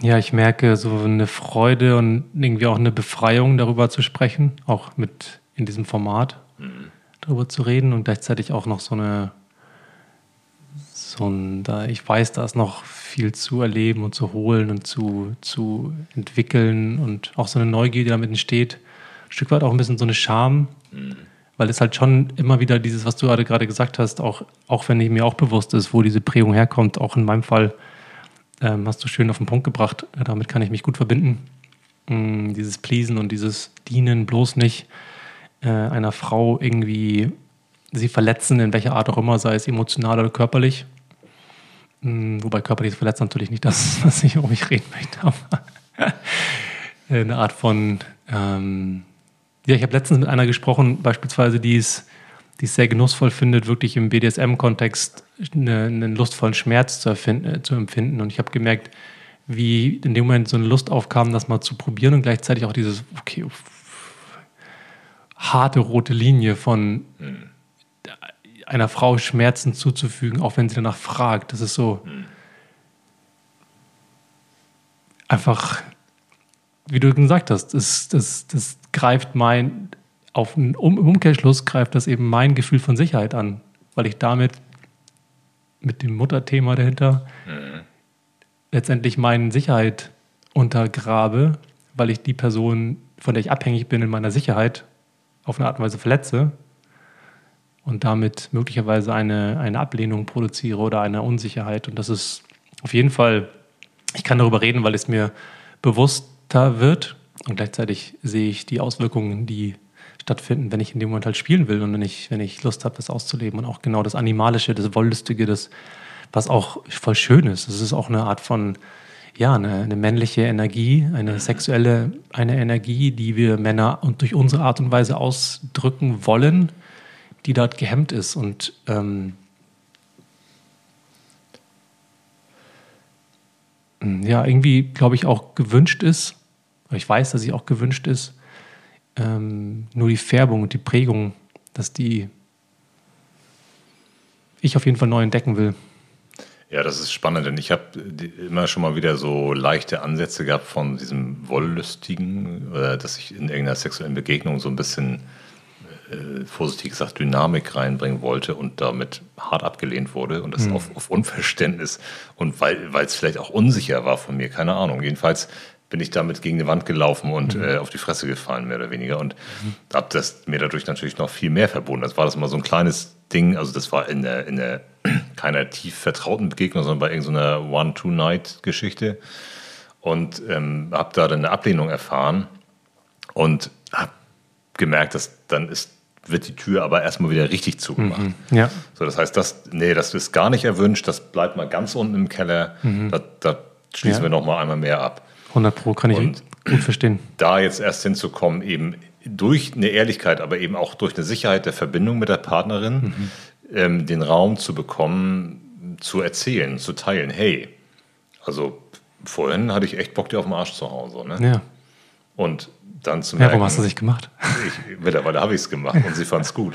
ja, ich merke so eine Freude und irgendwie auch eine Befreiung darüber zu sprechen, auch mit in diesem Format. Mhm darüber zu reden und gleichzeitig auch noch so eine, so ein, da ich weiß, da ist noch viel zu erleben und zu holen und zu, zu entwickeln und auch so eine Neugier, die damit entsteht. Ein Stück weit auch ein bisschen so eine Scham, mhm. weil es halt schon immer wieder dieses, was du gerade gesagt hast, auch, auch wenn mir auch bewusst ist, wo diese Prägung herkommt, auch in meinem Fall, ähm, hast du schön auf den Punkt gebracht. Damit kann ich mich gut verbinden. Mm, dieses Pleasen und dieses Dienen bloß nicht äh, einer Frau irgendwie sie verletzen, in welcher Art auch immer, sei es emotional oder körperlich. Hm, wobei körperlich verletzt natürlich nicht das, was ich um mich reden möchte, aber eine Art von. Ähm, ja, ich habe letztens mit einer gesprochen, beispielsweise, die es, die es sehr genussvoll findet, wirklich im BDSM-Kontext eine, einen lustvollen Schmerz zu, erfinden, äh, zu empfinden. Und ich habe gemerkt, wie in dem Moment so eine Lust aufkam, das mal zu probieren und gleichzeitig auch dieses, okay, harte rote Linie von mhm. einer Frau Schmerzen zuzufügen, auch wenn sie danach fragt. Das ist so mhm. einfach, wie du gesagt hast, das, das, das greift mein, auf einen um, Umkehrschluss greift das eben mein Gefühl von Sicherheit an, weil ich damit mit dem Mutterthema dahinter mhm. letztendlich meine Sicherheit untergrabe, weil ich die Person, von der ich abhängig bin in meiner Sicherheit, auf eine Art und Weise verletze und damit möglicherweise eine, eine Ablehnung produziere oder eine Unsicherheit. Und das ist auf jeden Fall, ich kann darüber reden, weil es mir bewusster wird und gleichzeitig sehe ich die Auswirkungen, die stattfinden, wenn ich in dem Moment halt spielen will und wenn ich, wenn ich Lust habe, das auszuleben und auch genau das Animalische, das Wollüstige, das, was auch voll schön ist. Das ist auch eine Art von ja, eine, eine, männliche Energie, eine sexuelle, eine Energie, die wir Männer und durch unsere Art und Weise ausdrücken wollen, die dort gehemmt ist und ähm, ja, irgendwie, glaube ich, auch gewünscht ist, ich weiß, dass sie auch gewünscht ist, ähm, nur die Färbung und die Prägung, dass die ich auf jeden Fall neu entdecken will. Ja, das ist spannend, denn ich habe immer schon mal wieder so leichte Ansätze gehabt von diesem Wollüstigen, äh, dass ich in irgendeiner sexuellen Begegnung so ein bisschen, äh, vorsichtig gesagt, Dynamik reinbringen wollte und damit hart abgelehnt wurde und das mhm. auf, auf, Unverständnis und weil es vielleicht auch unsicher war von mir, keine Ahnung. Jedenfalls bin ich damit gegen die Wand gelaufen und mhm. äh, auf die Fresse gefallen, mehr oder weniger. Und mhm. habe das mir dadurch natürlich noch viel mehr verbunden. Das war das mal so ein kleines Ding, also das war in der, in der keiner tief vertrauten Begegnung, sondern bei irgendeiner One-Two-Night-Geschichte. Und ähm, habe da dann eine Ablehnung erfahren und habe gemerkt, dass dann ist, wird die Tür aber erstmal wieder richtig zugemacht. Mhm, ja. So, das heißt, das, nee, das ist gar nicht erwünscht, das bleibt mal ganz unten im Keller. Mhm. Da, da, schließen ja. wir noch mal einmal mehr ab. 100 Pro kann ich und gut verstehen. Da jetzt erst hinzukommen, eben durch eine Ehrlichkeit, aber eben auch durch eine Sicherheit der Verbindung mit der Partnerin, mhm. ähm, den Raum zu bekommen, zu erzählen, zu teilen. Hey, also vorhin hatte ich echt Bock dir auf den Arsch zu Hause. Ne? Ja. Und dann zu merken. Ja, warum hast du das nicht gemacht? Ich, mittlerweile habe ich es gemacht und sie fand es gut.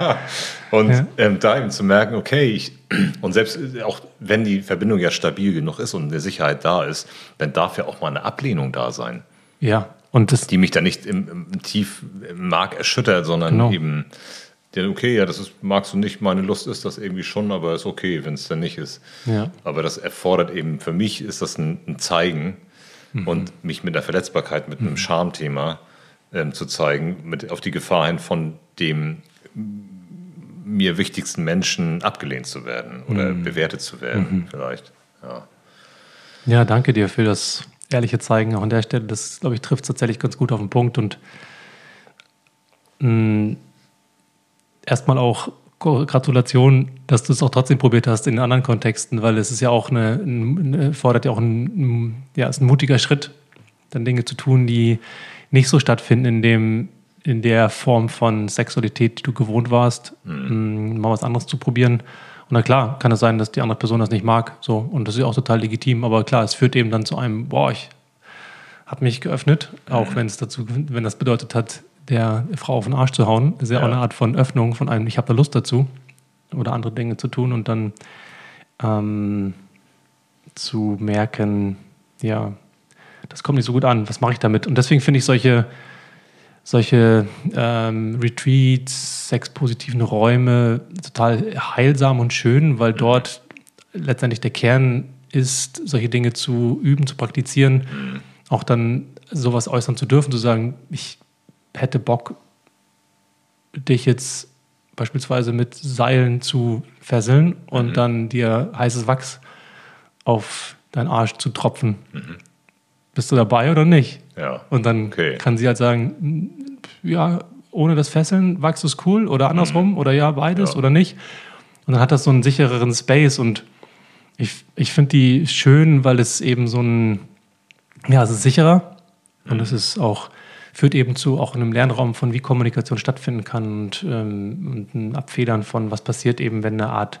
und ja. ähm, da eben zu merken, okay, ich, und selbst auch wenn die Verbindung ja stabil genug ist und eine Sicherheit da ist, dann darf ja auch mal eine Ablehnung da sein. Ja. Und das, die mich dann nicht im, im tief im Mark erschüttert, sondern genau. eben, ja, okay, ja, das ist, magst du nicht, meine Lust ist das irgendwie schon, aber ist okay, wenn es dann nicht ist. Ja. Aber das erfordert eben, für mich ist das ein, ein Zeigen, mhm. und mich mit der Verletzbarkeit, mit mhm. einem Schamthema ähm, zu zeigen, mit, auf die Gefahr hin, von dem mir wichtigsten Menschen abgelehnt zu werden oder mhm. bewertet zu werden, mhm. vielleicht. Ja. ja, danke dir für das ehrliche Zeigen auch an der Stelle. Das, glaube ich, trifft tatsächlich ganz gut auf den Punkt und mm, erstmal auch Gratulation, dass du es auch trotzdem probiert hast in anderen Kontexten, weil es ist ja auch eine, eine fordert ja auch ein, ja, ist ein mutiger Schritt, dann Dinge zu tun, die nicht so stattfinden in dem, in der Form von Sexualität, die du gewohnt warst, mhm. mal was anderes zu probieren. Und na klar, kann es sein, dass die andere Person das nicht mag, so und das ist ja auch total legitim. Aber klar, es führt eben dann zu einem, boah, ich habe mich geöffnet, auch mhm. wenn es dazu, wenn das bedeutet hat, der Frau auf den Arsch zu hauen. Ist ja, ja. auch eine Art von Öffnung von einem, ich habe da Lust dazu oder andere Dinge zu tun und dann ähm, zu merken, ja, das kommt nicht so gut an, was mache ich damit? Und deswegen finde ich solche, solche ähm, Retreats, sexpositiven Räume total heilsam und schön, weil dort letztendlich der Kern ist, solche Dinge zu üben, zu praktizieren, mhm. auch dann sowas äußern zu dürfen, zu sagen, ich hätte Bock, dich jetzt beispielsweise mit Seilen zu fesseln und mhm. dann dir heißes Wachs auf deinen Arsch zu tropfen. Mhm. Bist du dabei oder nicht? Ja. Und dann okay. kann sie halt sagen, ja, ohne das Fesseln, Wachs ist cool oder andersrum mhm. oder ja, beides ja. oder nicht. Und dann hat das so einen sichereren Space und ich, ich finde die schön, weil es eben so ein, ja, es ist sicherer und mhm. es ist auch führt eben zu auch einem Lernraum von, wie Kommunikation stattfinden kann und, ähm, und ein Abfedern von, was passiert eben, wenn eine Art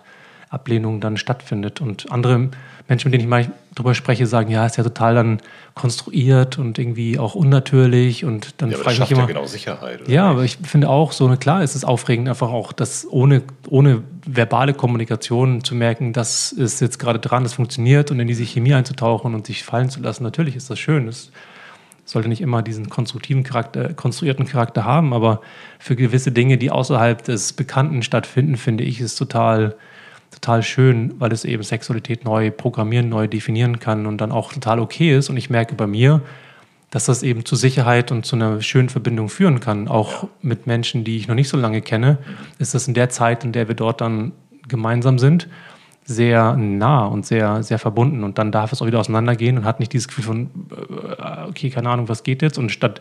Ablehnung dann stattfindet. Und andere Menschen, mit denen ich mal drüber spreche, sagen, ja, ist ja total dann konstruiert und irgendwie auch unnatürlich und dann ja, frage ich mich immer. Ja, genau Sicherheit. ja, aber ich finde auch so, eine, klar ist es aufregend, einfach auch das ohne, ohne verbale Kommunikation zu merken, das ist jetzt gerade dran, das funktioniert und in diese Chemie einzutauchen und sich fallen zu lassen. Natürlich ist das schön. Das sollte nicht immer diesen konstruktiven Charakter, konstruierten Charakter haben, aber für gewisse Dinge, die außerhalb des Bekannten stattfinden, finde ich es total, total schön, weil es eben Sexualität neu programmieren, neu definieren kann und dann auch total okay ist. Und ich merke bei mir, dass das eben zu Sicherheit und zu einer schönen Verbindung führen kann. Auch mit Menschen, die ich noch nicht so lange kenne, ist das in der Zeit, in der wir dort dann gemeinsam sind, sehr nah und sehr, sehr verbunden. Und dann darf es auch wieder auseinandergehen und hat nicht dieses Gefühl von, äh, okay, keine Ahnung, was geht jetzt? Und statt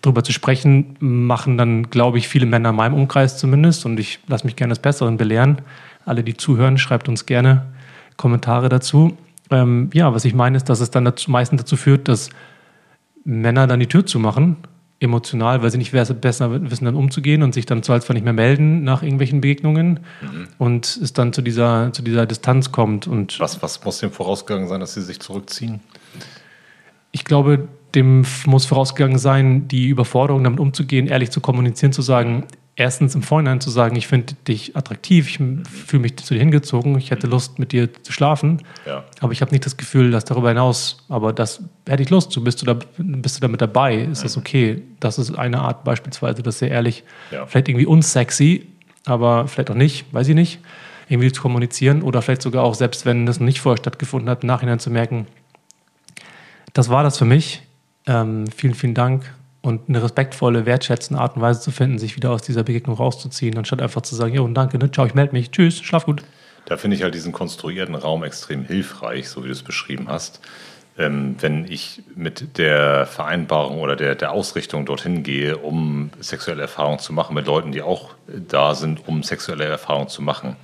darüber zu sprechen, machen dann, glaube ich, viele Männer in meinem Umkreis zumindest. Und ich lasse mich gerne des Besseren belehren. Alle, die zuhören, schreibt uns gerne Kommentare dazu. Ähm, ja, was ich meine, ist, dass es dann dazu, meistens dazu führt, dass Männer dann die Tür zumachen emotional, weil sie nicht besser wissen, dann umzugehen und sich dann zwar nicht mehr melden nach irgendwelchen Begegnungen mhm. und es dann zu dieser, zu dieser Distanz kommt. Und was, was muss dem vorausgegangen sein, dass sie sich zurückziehen? Ich glaube, dem muss vorausgegangen sein, die Überforderung damit umzugehen, ehrlich zu kommunizieren, zu sagen, erstens im Vorhinein zu sagen, ich finde dich attraktiv, ich fühle mich zu dir hingezogen, ich hätte Lust, mit dir zu schlafen, ja. aber ich habe nicht das Gefühl, dass darüber hinaus, aber das hätte ich Lust, so bist du da, bist du damit dabei, ist das mhm. okay? Das ist eine Art beispielsweise, das sehr ehrlich, ja. vielleicht irgendwie unsexy, aber vielleicht auch nicht, weiß ich nicht, irgendwie zu kommunizieren oder vielleicht sogar auch, selbst wenn das nicht vorher stattgefunden hat, im Nachhinein zu merken, das war das für mich. Ähm, vielen, vielen Dank und eine respektvolle, wertschätzende Art und Weise zu finden, sich wieder aus dieser Begegnung rauszuziehen, anstatt einfach zu sagen, jo, danke, ne, ciao, ich melde mich, tschüss, schlaf gut. Da finde ich halt diesen konstruierten Raum extrem hilfreich, so wie du es beschrieben hast. Ähm, wenn ich mit der Vereinbarung oder der, der Ausrichtung dorthin gehe, um sexuelle Erfahrungen zu machen, mit Leuten, die auch da sind, um sexuelle Erfahrungen zu machen,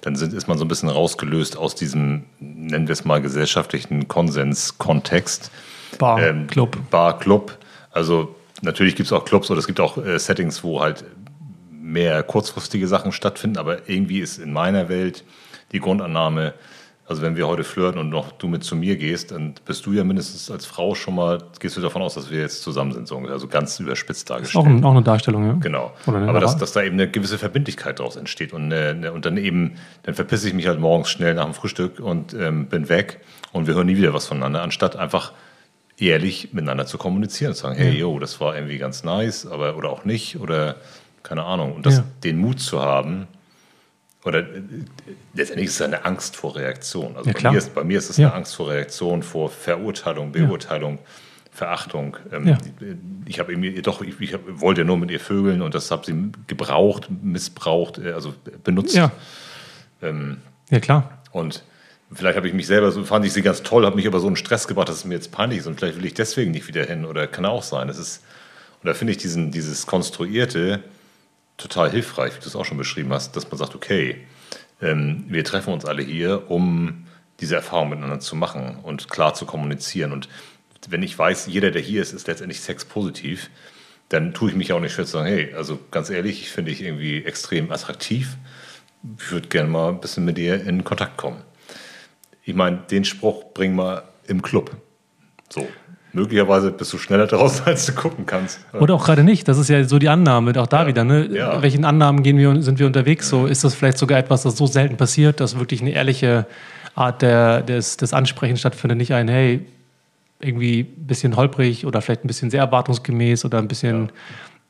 dann sind, ist man so ein bisschen rausgelöst aus diesem, nennen wir es mal, gesellschaftlichen Konsens-Kontext. Bar, ähm, Club. Bar, Club also natürlich gibt es auch Clubs oder es gibt auch äh, Settings, wo halt mehr kurzfristige Sachen stattfinden, aber irgendwie ist in meiner Welt die Grundannahme, also wenn wir heute flirten und noch du mit zu mir gehst, dann bist du ja mindestens als Frau schon mal, gehst du davon aus, dass wir jetzt zusammen sind, so also ganz überspitzt dargestellt. Auch, ein, auch eine Darstellung, ja. Genau. Aber dass, dass da eben eine gewisse Verbindlichkeit daraus entsteht und, eine, und dann eben, dann verpisse ich mich halt morgens schnell nach dem Frühstück und ähm, bin weg und wir hören nie wieder was voneinander, anstatt einfach ehrlich miteinander zu kommunizieren und zu sagen, hey, yo, das war irgendwie ganz nice, aber oder auch nicht oder keine Ahnung. Und das, ja. den Mut zu haben, oder äh, letztendlich ist es eine Angst vor Reaktion. Also ja, bei, mir ist, bei, mir ist, es ja. eine Angst vor Reaktion, vor Verurteilung, Beurteilung, Verachtung. Ähm, ich habe irgendwie, doch, ich, ich hab, wollte ja nur mit ihr vögeln und das habe sie gebraucht, missbraucht, äh, also benutzt. Ja, ähm, ja klar. Und vielleicht habe ich mich selber so, fand ich sie ganz toll, habe mich aber so einen Stress gebracht, dass es mir jetzt peinlich ist und vielleicht will ich deswegen nicht wieder hin oder kann auch sein. Das ist, und da finde ich diesen, dieses Konstruierte, total hilfreich, wie du es auch schon beschrieben hast, dass man sagt, okay, ähm, wir treffen uns alle hier, um diese Erfahrung miteinander zu machen und klar zu kommunizieren. Und wenn ich weiß, jeder, der hier ist, ist letztendlich sexpositiv, dann tue ich mich auch nicht schwer zu sagen, hey, also ganz ehrlich, ich finde dich irgendwie extrem attraktiv. Ich würde gerne mal ein bisschen mit dir in Kontakt kommen. Ich meine, den Spruch bringen wir im Club. So, möglicherweise bist du schneller draußen, als du gucken kannst. Oder auch gerade nicht. Das ist ja so die Annahme, auch da ja. wieder. Ne? Ja. Welchen Annahmen gehen wir, sind wir unterwegs? So ist das vielleicht sogar etwas, das so selten passiert, dass wirklich eine ehrliche Art der, des, des Ansprechens stattfindet. Nicht ein, hey, irgendwie ein bisschen holprig oder vielleicht ein bisschen sehr erwartungsgemäß oder ein bisschen ja.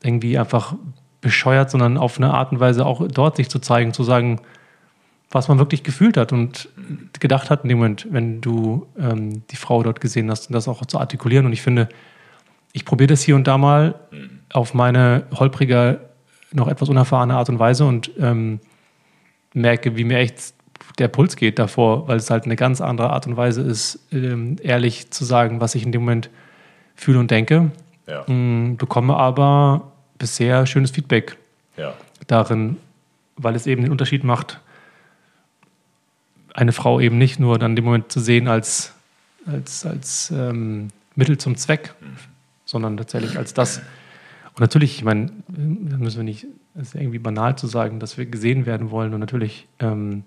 irgendwie einfach bescheuert, sondern auf eine Art und Weise auch dort sich zu zeigen, zu sagen, was man wirklich gefühlt hat und gedacht hat in dem Moment, wenn du ähm, die Frau dort gesehen hast und das auch zu artikulieren. Und ich finde, ich probiere das hier und da mal auf meine holprige, noch etwas unerfahrene Art und Weise und ähm, merke, wie mir echt der Puls geht davor, weil es halt eine ganz andere Art und Weise ist, ähm, ehrlich zu sagen, was ich in dem Moment fühle und denke. Ja. Ähm, bekomme aber bisher schönes Feedback ja. darin, weil es eben den Unterschied macht, eine Frau eben nicht nur dann dem Moment zu sehen als, als, als ähm, Mittel zum Zweck, sondern tatsächlich als das. Und natürlich, ich meine, da müssen wir nicht, es ist irgendwie banal zu sagen, dass wir gesehen werden wollen und natürlich. Ähm,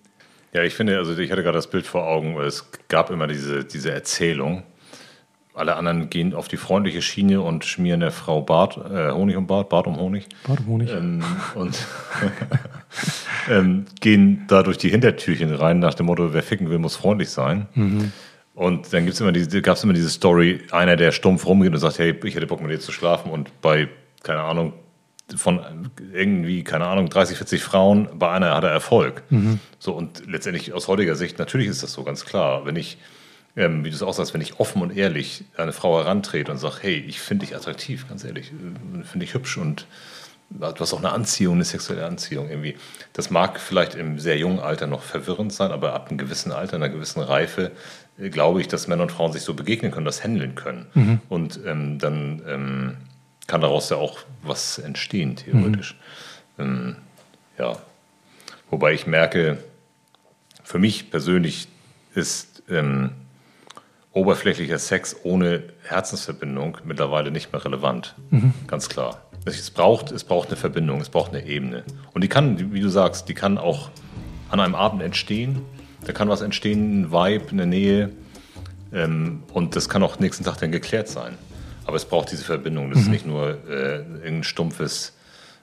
ja, ich finde, also ich hatte gerade das Bild vor Augen, es gab immer diese, diese Erzählung, alle anderen gehen auf die freundliche Schiene und schmieren der Frau Bart, äh, Honig um Bart, Bart um Honig. Bart um Honig. Ähm, und ähm, gehen da durch die Hintertürchen rein nach dem Motto, wer ficken will, muss freundlich sein. Mhm. Und dann gibt's immer diese, gab es immer diese Story, einer, der stumpf rumgeht und sagt, hey, ich hätte Bock mit dir zu schlafen und bei, keine Ahnung, von irgendwie, keine Ahnung, 30, 40 Frauen, bei einer hat er Erfolg. Mhm. So, und letztendlich aus heutiger Sicht, natürlich ist das so ganz klar. Wenn ich ähm, wie du es auch sagst, wenn ich offen und ehrlich an eine Frau herantrete und sage, hey, ich finde dich attraktiv, ganz ehrlich, äh, finde dich hübsch und du hast auch eine Anziehung, eine sexuelle Anziehung irgendwie. Das mag vielleicht im sehr jungen Alter noch verwirrend sein, aber ab einem gewissen Alter, einer gewissen Reife, äh, glaube ich, dass Männer und Frauen sich so begegnen können, das handeln können. Mhm. Und ähm, dann ähm, kann daraus ja auch was entstehen, theoretisch. Mhm. Ähm, ja. Wobei ich merke, für mich persönlich ist ähm, oberflächlicher Sex ohne Herzensverbindung mittlerweile nicht mehr relevant. Mhm. Ganz klar. Es braucht, es braucht eine Verbindung, es braucht eine Ebene. Und die kann, wie du sagst, die kann auch an einem Abend entstehen. Da kann was entstehen, ein Vibe, eine Nähe. Ähm, und das kann auch nächsten Tag dann geklärt sein. Aber es braucht diese Verbindung. Das mhm. ist nicht nur äh, irgendein stumpfes,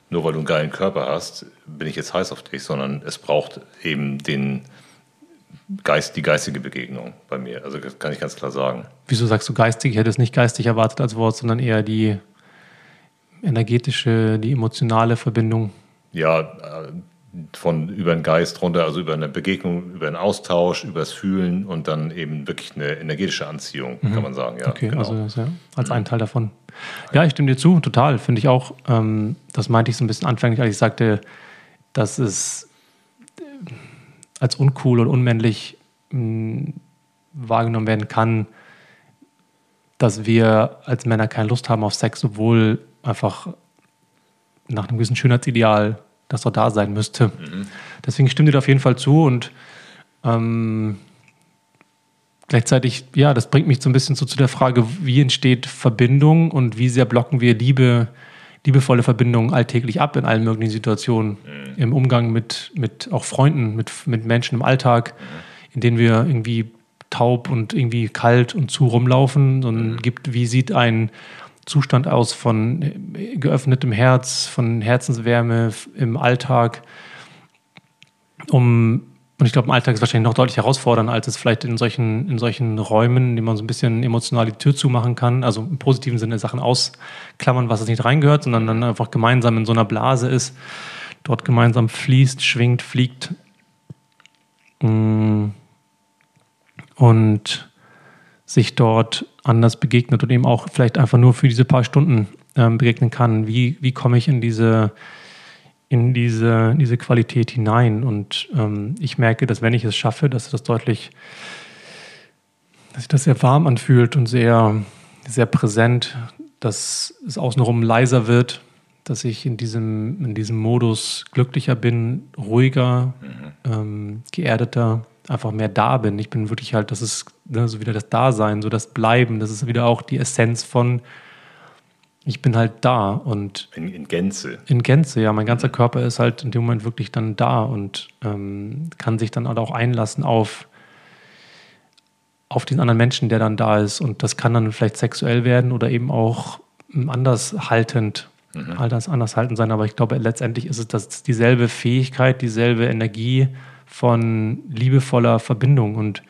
nur weil du einen geilen Körper hast, bin ich jetzt heiß auf dich, sondern es braucht eben den, Geist, die geistige Begegnung bei mir. Also das kann ich ganz klar sagen. Wieso sagst du geistig? Ich hätte es nicht geistig erwartet als Wort, sondern eher die energetische, die emotionale Verbindung. Ja, äh, von über den Geist runter, also über eine Begegnung, über einen Austausch, über das Fühlen und dann eben wirklich eine energetische Anziehung, mhm. kann man sagen. Ja, okay, genau. also ja, als mhm. ein Teil davon. Ja, ich stimme dir zu, total, finde ich auch. Ähm, das meinte ich so ein bisschen anfänglich, als ich sagte, dass es als uncool und unmännlich mh, hm, wahrgenommen werden kann, dass wir als Männer keine Lust haben auf Sex, obwohl einfach nach einem gewissen Schönheitsideal das doch da sein müsste. Mhm. Deswegen stimmt dir auf jeden Fall zu und ähm, gleichzeitig, ja, das bringt mich so ein bisschen so zu der Frage, wie entsteht Verbindung und wie sehr blocken wir Liebe, liebevolle Verbindungen alltäglich ab in allen möglichen Situationen, mhm. im Umgang mit, mit auch Freunden, mit, mit Menschen im Alltag, mhm. in denen wir irgendwie taub und irgendwie kalt und zu rumlaufen, sondern mhm. gibt, wie sieht ein Zustand aus von geöffnetem Herz, von Herzenswärme im Alltag, um und ich glaube, im Alltag ist es wahrscheinlich noch deutlich herausfordernder, als es vielleicht in solchen, in solchen Räumen, in denen man so ein bisschen emotional die Tür zumachen kann, also im positiven Sinne Sachen ausklammern, was es nicht reingehört, sondern dann einfach gemeinsam in so einer Blase ist, dort gemeinsam fließt, schwingt, fliegt. Mm. Und sich dort anders begegnet und eben auch vielleicht einfach nur für diese paar Stunden ähm, begegnen kann. Wie, wie komme ich in diese in diese, in diese Qualität hinein. Und ähm, ich merke, dass wenn ich es schaffe, dass das deutlich, dass sich das sehr warm anfühlt und sehr, sehr präsent, dass es außenrum leiser wird, dass ich in diesem, in diesem Modus glücklicher bin, ruhiger, mhm. ähm, geerdeter, einfach mehr da bin. Ich bin wirklich halt, das ist ne, so wieder das Dasein, so das Bleiben, das ist wieder auch die Essenz von ich bin halt da und. In, in, Gänze. In Gänze, ja. Mein ganzer Körper ist halt in dem Moment wirklich dann da und ähm, kann sich dann halt auch einlassen auf, auf den anderen Menschen, der dann da ist. Und das kann dann vielleicht sexuell werden oder eben auch anders haltend, mhm. anders, anders haltend sein. Aber ich glaube, letztendlich ist es das, dieselbe Fähigkeit, dieselbe Energie von liebevoller Verbindung. Und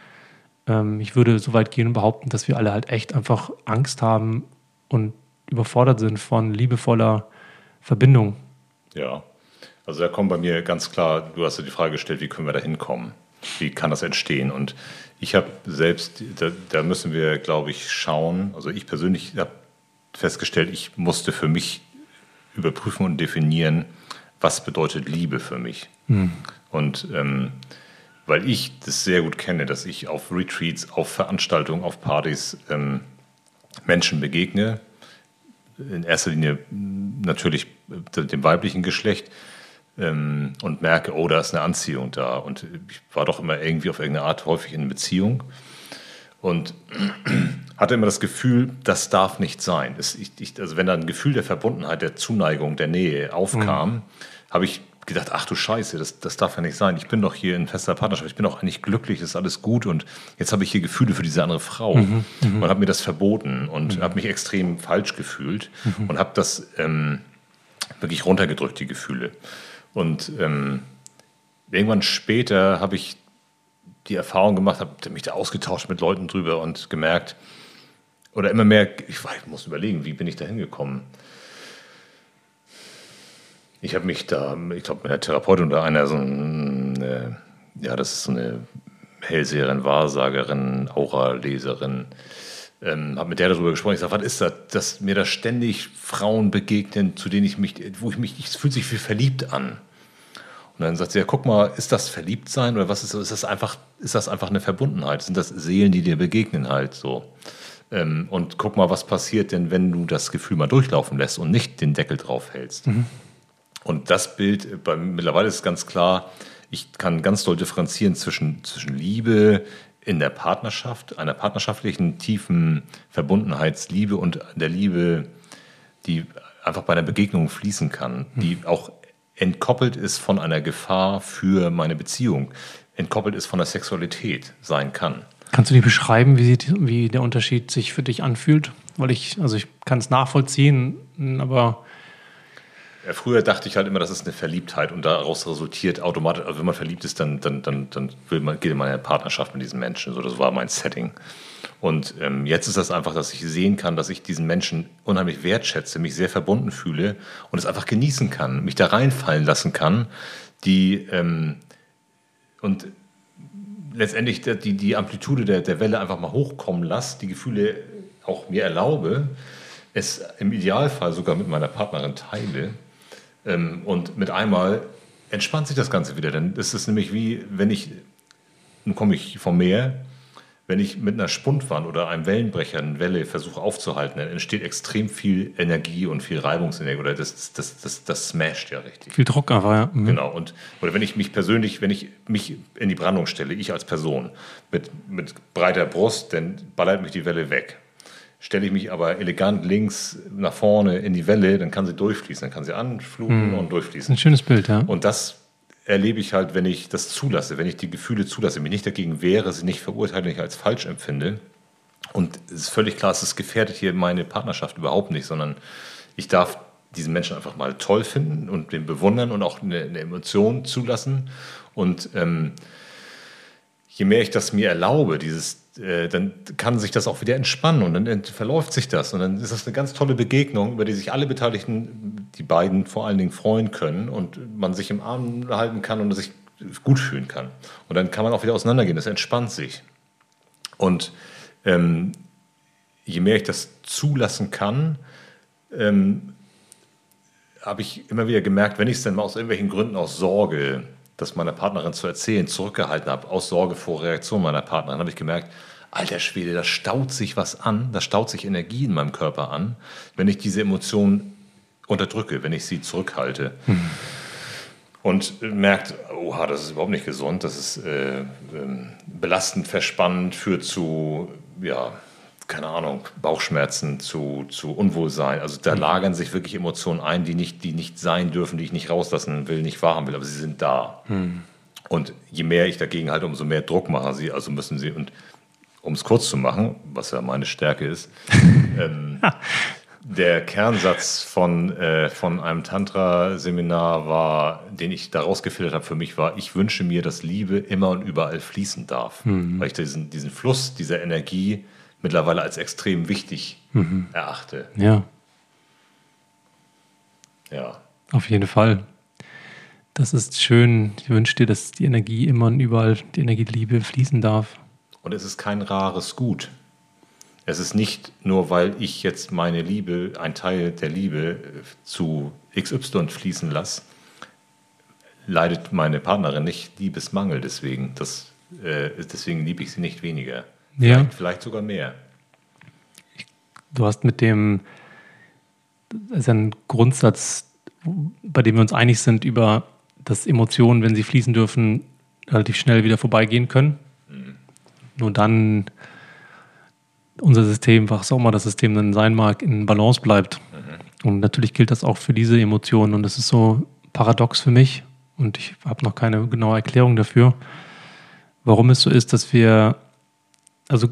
ähm, ich würde so weit gehen und behaupten, dass wir alle halt echt einfach Angst haben und überfordert sind von liebevoller Verbindung. Ja, also da kommt bei mir ganz klar, du hast ja die Frage gestellt, wie können wir da hinkommen? Wie kann das entstehen? Und ich habe selbst, da, da, müssen wir, glaube ich, schauen. Also ich persönlich habe festgestellt, ich musste für mich überprüfen und definieren, was bedeutet Liebe für mich. Hm. Und ähm, weil ich das sehr gut kenne, dass ich auf Retreats, auf Veranstaltungen, auf Partys ähm, Menschen begegne, in erster Linie natürlich dem weiblichen Geschlecht ähm, und merke, oh, da ist eine Anziehung da. Und ich war doch immer irgendwie auf irgendeine Art häufig in Beziehung und hatte immer das Gefühl, das darf nicht sein. Es, ich, ich, also wenn da ein Gefühl der Verbundenheit, der Zuneigung, der Nähe aufkam, mhm. habe ich gedacht, ach du Scheiße, das, das darf ja nicht sein. Ich bin doch hier in fester Partnerschaft, ich bin doch eigentlich glücklich, ist alles gut und jetzt habe ich hier Gefühle für diese andere Frau mhm, mhm. und habe mir das verboten und mhm. habe mich extrem falsch gefühlt mhm. und habe das ähm, wirklich runtergedrückt, die Gefühle. Und ähm, irgendwann später habe ich die Erfahrung gemacht, habe mich da ausgetauscht mit Leuten drüber und gemerkt, oder immer mehr, ich, ich muss überlegen, wie bin ich da hingekommen? Ich habe mich da, ich glaube, mit einer Therapeutin oder einer so eine, ja, das ist so eine Hellseherin, Wahrsagerin, Aura-Leserin, ähm, habe mit der darüber gesprochen. Ich sage, was ist das, dass mir da ständig Frauen begegnen, zu denen ich mich, wo ich mich, es fühlt sich wie verliebt an. Und dann sagt sie, ja, guck mal, ist das Verliebtsein oder was ist, ist das einfach, ist das einfach eine Verbundenheit? Sind das Seelen, die dir begegnen halt so? Ähm, und guck mal, was passiert denn, wenn du das Gefühl mal durchlaufen lässt und nicht den Deckel drauf hältst. Mhm. Und das Bild, bei, mittlerweile ist ganz klar, ich kann ganz doll differenzieren zwischen, zwischen Liebe in der Partnerschaft, einer partnerschaftlichen tiefen Verbundenheitsliebe und der Liebe, die einfach bei einer Begegnung fließen kann, die hm. auch entkoppelt ist von einer Gefahr für meine Beziehung, entkoppelt ist von der Sexualität sein kann. Kannst du dir beschreiben, wie, wie der Unterschied sich für dich anfühlt? Weil ich, also ich kann es nachvollziehen, aber ja, früher dachte ich halt immer, das ist eine Verliebtheit und daraus resultiert automatisch, also wenn man verliebt ist, dann, dann, dann, dann will man, geht man in eine Partnerschaft mit diesen Menschen. So, das war mein Setting. Und ähm, jetzt ist das einfach, dass ich sehen kann, dass ich diesen Menschen unheimlich wertschätze, mich sehr verbunden fühle und es einfach genießen kann, mich da reinfallen lassen kann, die ähm, und letztendlich die, die Amplitude der, der Welle einfach mal hochkommen lasse, die Gefühle auch mir erlaube, es im Idealfall sogar mit meiner Partnerin teile ähm, und mit einmal entspannt sich das Ganze wieder. Dann ist es nämlich wie, wenn ich, nun komme ich vom Meer, wenn ich mit einer Spundwand oder einem Wellenbrecher eine Welle versuche aufzuhalten, dann entsteht extrem viel Energie und viel Reibungsenergie. Oder das, das, das, das smasht ja richtig. Viel Druck einfach, ja. Mhm. Genau. Und, oder wenn ich mich persönlich, wenn ich mich in die Brandung stelle, ich als Person, mit, mit breiter Brust, dann ballert mich die Welle weg. Stelle ich mich aber elegant links nach vorne in die Welle, dann kann sie durchfließen. Dann kann sie anfluten mhm. und durchfließen. Ein schönes Bild, ja. Und das erlebe ich halt, wenn ich das zulasse, wenn ich die Gefühle zulasse, mich nicht dagegen wehre, sie nicht verurteile, nicht als falsch empfinde. Und es ist völlig klar, es gefährdet hier meine Partnerschaft überhaupt nicht, sondern ich darf diesen Menschen einfach mal toll finden und den bewundern und auch eine, eine Emotion zulassen. Und ähm, je mehr ich das mir erlaube, dieses äh, dann kann sich das auch wieder entspannen und dann verläuft sich das. Und dann ist das eine ganz tolle Begegnung, über die sich alle Beteiligten, die beiden vor allen Dingen freuen können und man sich im Arm halten kann und sich gut fühlen kann. Und dann kann man auch wieder auseinandergehen, das entspannt sich. Und ähm, je mehr ich das zulassen kann, ähm, habe ich immer wieder gemerkt, wenn ich es dann mal aus irgendwelchen Gründen aus Sorge das meiner Partnerin zu erzählen, zurückgehalten habe, aus Sorge vor Reaktion meiner Partnerin, habe ich gemerkt, alter Schwede, da staut sich was an, da staut sich Energie in meinem Körper an, wenn ich diese Emotionen unterdrücke, wenn ich sie zurückhalte. Hm. Und merkt, oha, das ist überhaupt nicht gesund, das ist äh, äh, belastend, verspannend, führt zu, ja, keine Ahnung, Bauchschmerzen, zu, zu Unwohlsein. Also da mhm. lagern sich wirklich Emotionen ein, die nicht, die nicht sein dürfen, die ich nicht rauslassen will, nicht wahrhaben will, aber sie sind da. Mhm. Und je mehr ich dagegen halte, umso mehr Druck machen sie. Also müssen sie, und um es kurz zu machen, was ja meine Stärke ist, ähm, der Kernsatz von, äh, von einem Tantra-Seminar war, den ich daraus gefiltert habe für mich, war, ich wünsche mir, dass Liebe immer und überall fließen darf. Mhm. Weil ich diesen, diesen Fluss dieser Energie mittlerweile als extrem wichtig mhm. erachte. Ja. Ja. Auf jeden Fall. Das ist schön. Ich wünsche dir, dass die Energie immer und überall, die Energie der Liebe fließen darf. Und es ist kein rares Gut. Es ist nicht nur, weil ich jetzt meine Liebe, ein Teil der Liebe zu XY fließen lasse, leidet meine Partnerin nicht Liebesmangel deswegen. Das, äh, deswegen liebe ich sie nicht weniger. Vielleicht, ja. vielleicht sogar mehr. Du hast mit dem, das ist ein Grundsatz, bei dem wir uns einig sind über, dass Emotionen, wenn sie fließen dürfen, relativ schnell wieder vorbeigehen können. Mhm. Nur dann unser System, was auch immer das System dann sein mag, in Balance bleibt. Mhm. Und natürlich gilt das auch für diese Emotionen. Und das ist so paradox für mich. Und ich habe noch keine genaue Erklärung dafür, warum es so ist, dass wir also,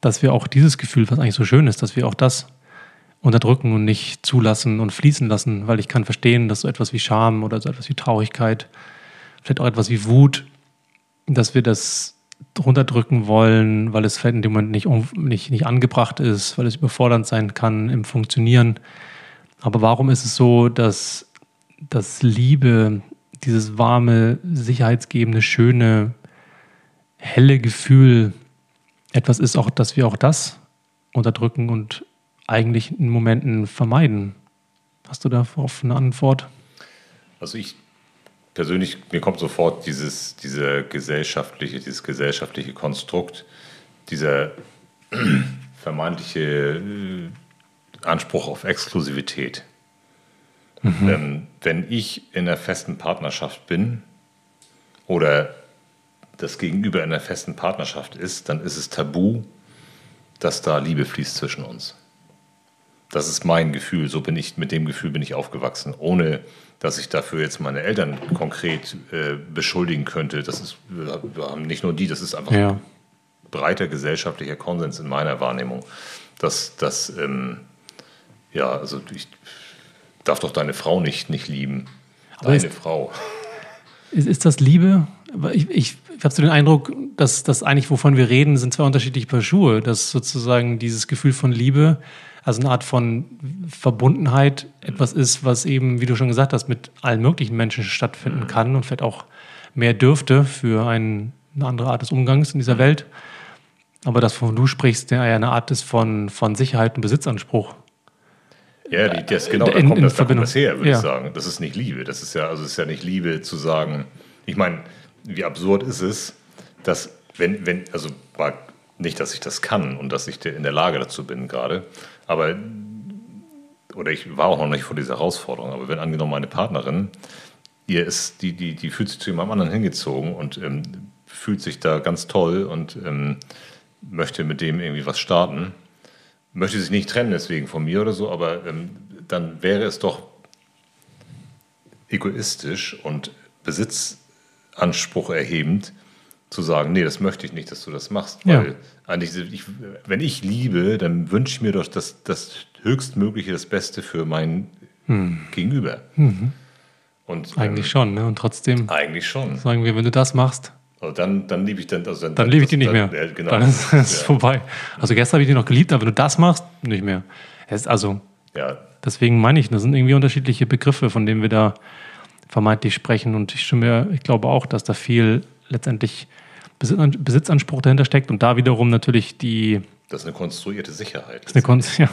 dass wir auch dieses Gefühl, was eigentlich so schön ist, dass wir auch das unterdrücken und nicht zulassen und fließen lassen, weil ich kann verstehen, dass so etwas wie Scham oder so etwas wie Traurigkeit, vielleicht auch etwas wie Wut, dass wir das runterdrücken wollen, weil es vielleicht in dem Moment nicht, nicht, nicht angebracht ist, weil es überfordernd sein kann im Funktionieren. Aber warum ist es so, dass, dass Liebe, dieses warme, sicherheitsgebende, schöne, helle Gefühl etwas ist auch, dass wir auch das unterdrücken und eigentlich in Momenten vermeiden. Hast du darauf eine Antwort? Also ich persönlich, mir kommt sofort dieses, dieser gesellschaftliche, dieses gesellschaftliche Konstrukt, dieser vermeintliche äh, Anspruch auf Exklusivität. Mhm. Ähm, wenn ich in einer festen Partnerschaft bin oder das Gegenüber in einer festen Partnerschaft ist, dann ist es tabu, dass da Liebe fließt zwischen uns. Das ist mein Gefühl, so bin ich, mit dem Gefühl bin ich aufgewachsen, ohne dass ich dafür jetzt meine Eltern konkret äh, beschuldigen könnte. Das ist, wir haben nicht nur die, das ist einfach ja. breiter gesellschaftlicher Konsens in meiner Wahrnehmung, dass das, ähm, ja, also ich darf doch deine Frau nicht, nicht lieben. Deine ist, Frau. Ist, ist das Liebe? Ich, ich ich habe so den Eindruck, dass das eigentlich, wovon wir reden, sind zwei unterschiedliche Paar Schuhe. Dass sozusagen dieses Gefühl von Liebe, also eine Art von Verbundenheit, etwas ist, was eben, wie du schon gesagt hast, mit allen möglichen Menschen stattfinden mhm. kann und vielleicht auch mehr dürfte für ein, eine andere Art des Umgangs in dieser mhm. Welt. Aber das, wovon du sprichst, ja eine Art ist von, von Sicherheit und Besitzanspruch. Ja, die, das, genau, da kommt, das, da kommt das her, würde ja. ich sagen. Das ist nicht Liebe. Das ist ja, also es ist ja nicht Liebe zu sagen, ich meine, wie absurd ist es, dass wenn, wenn, also Nicht, dass ich das kann und dass ich in der Lage dazu bin gerade, aber oder ich war auch noch nicht vor dieser Herausforderung, aber wenn angenommen meine Partnerin, ihr ist, die, die, die fühlt sich zu jemandem anderen hingezogen und ähm, fühlt sich da ganz toll und ähm, möchte mit dem irgendwie was starten, möchte sich nicht trennen deswegen von mir oder so, aber ähm, dann wäre es doch egoistisch und Besitzanspruch erhebend, zu sagen, nee, das möchte ich nicht, dass du das machst. Weil ja. eigentlich, ich, wenn ich liebe, dann wünsche ich mir doch das, das Höchstmögliche, das Beste für mein hm. Gegenüber. Mhm. Und, eigentlich ähm, schon, ne? Und trotzdem. Eigentlich schon. Sagen wir, wenn du das machst. Also dann, dann liebe ich dann. Also dann, dann liebe ich die nicht dann, mehr. Ja, genau. Dann ist es ja. vorbei. Also gestern habe ich die noch geliebt, aber wenn du das machst, nicht mehr. Es, also, ja. deswegen meine ich, das sind irgendwie unterschiedliche Begriffe, von denen wir da vermeintlich sprechen. Und ich, stimme, ich glaube auch, dass da viel letztendlich Besitzanspruch dahinter steckt und da wiederum natürlich die. Das ist eine konstruierte Sicherheit. Das ist eine Kon ja.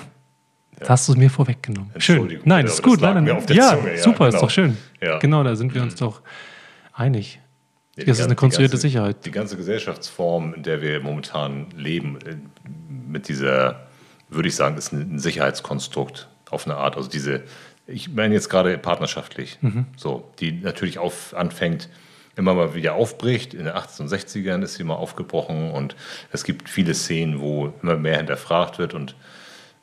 Jetzt hast du es mir vorweggenommen. Schön. Nein, das ist gut. Nein, nein, ja, Zunge. super, ja, genau. ist doch schön. Ja. Genau, da sind wir uns doch einig. Ja, das ist eine konstruierte ganze, Sicherheit. Die ganze Gesellschaftsform, in der wir momentan leben, äh, mit dieser, würde ich sagen, ist ein Sicherheitskonstrukt auf eine Art. Also diese, ich meine jetzt gerade partnerschaftlich, mhm. so, die natürlich auf, anfängt, immer mal wieder aufbricht. In den 1860ern ist sie mal aufgebrochen und es gibt viele Szenen, wo immer mehr hinterfragt wird und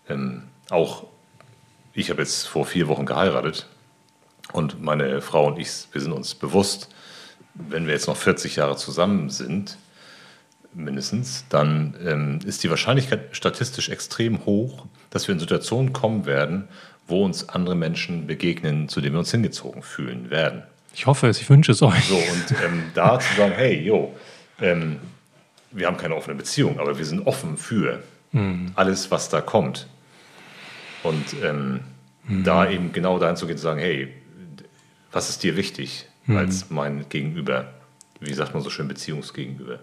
ähm, auch ich habe jetzt vor vier Wochen geheiratet und meine Frau und ich, wir sind uns bewusst, wenn wir jetzt noch 40 Jahre zusammen sind, mindestens, dann ähm, ist die Wahrscheinlichkeit statistisch extrem hoch, dass wir in Situationen kommen werden, wo uns andere Menschen begegnen, zu denen wir uns hingezogen fühlen werden. Ich hoffe es, ich wünsche es euch. So, und ähm, da zu sagen, hey, jo, ähm, wir haben keine offene Beziehung, aber wir sind offen für mhm. alles, was da kommt. Und ähm, mhm. da eben genau dahin zu gehen, zu sagen, hey, was ist dir wichtig mhm. als mein Gegenüber? Wie sagt man so schön, Beziehungsgegenüber?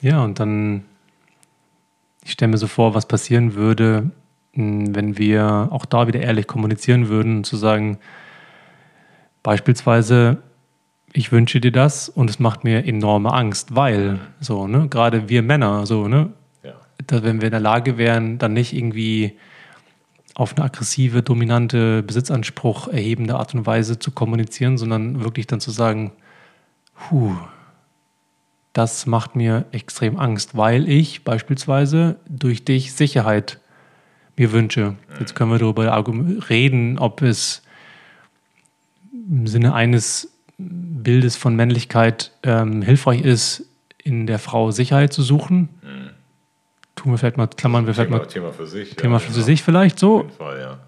Ja, und dann, ich stelle mir so vor, was passieren würde, wenn wir auch da wieder ehrlich kommunizieren würden, zu sagen, Beispielsweise, ich wünsche dir das und es macht mir enorme Angst, weil, so, ne, gerade wir Männer, so, ne, ja. dass wenn wir in der Lage wären, dann nicht irgendwie auf eine aggressive, dominante, Besitzanspruch erhebende Art und Weise zu kommunizieren, sondern wirklich dann zu sagen, puh, das macht mir extrem Angst, weil ich beispielsweise durch dich Sicherheit mir wünsche. Jetzt können wir darüber reden, ob es im Sinne eines Bildes von Männlichkeit ähm, hilfreich ist, in der Frau Sicherheit zu suchen. Mhm. Tun wir vielleicht mal, klammern wir vielleicht Thema, mal. Thema für sich. Thema ja, für genau. sich vielleicht so. Fall, ja.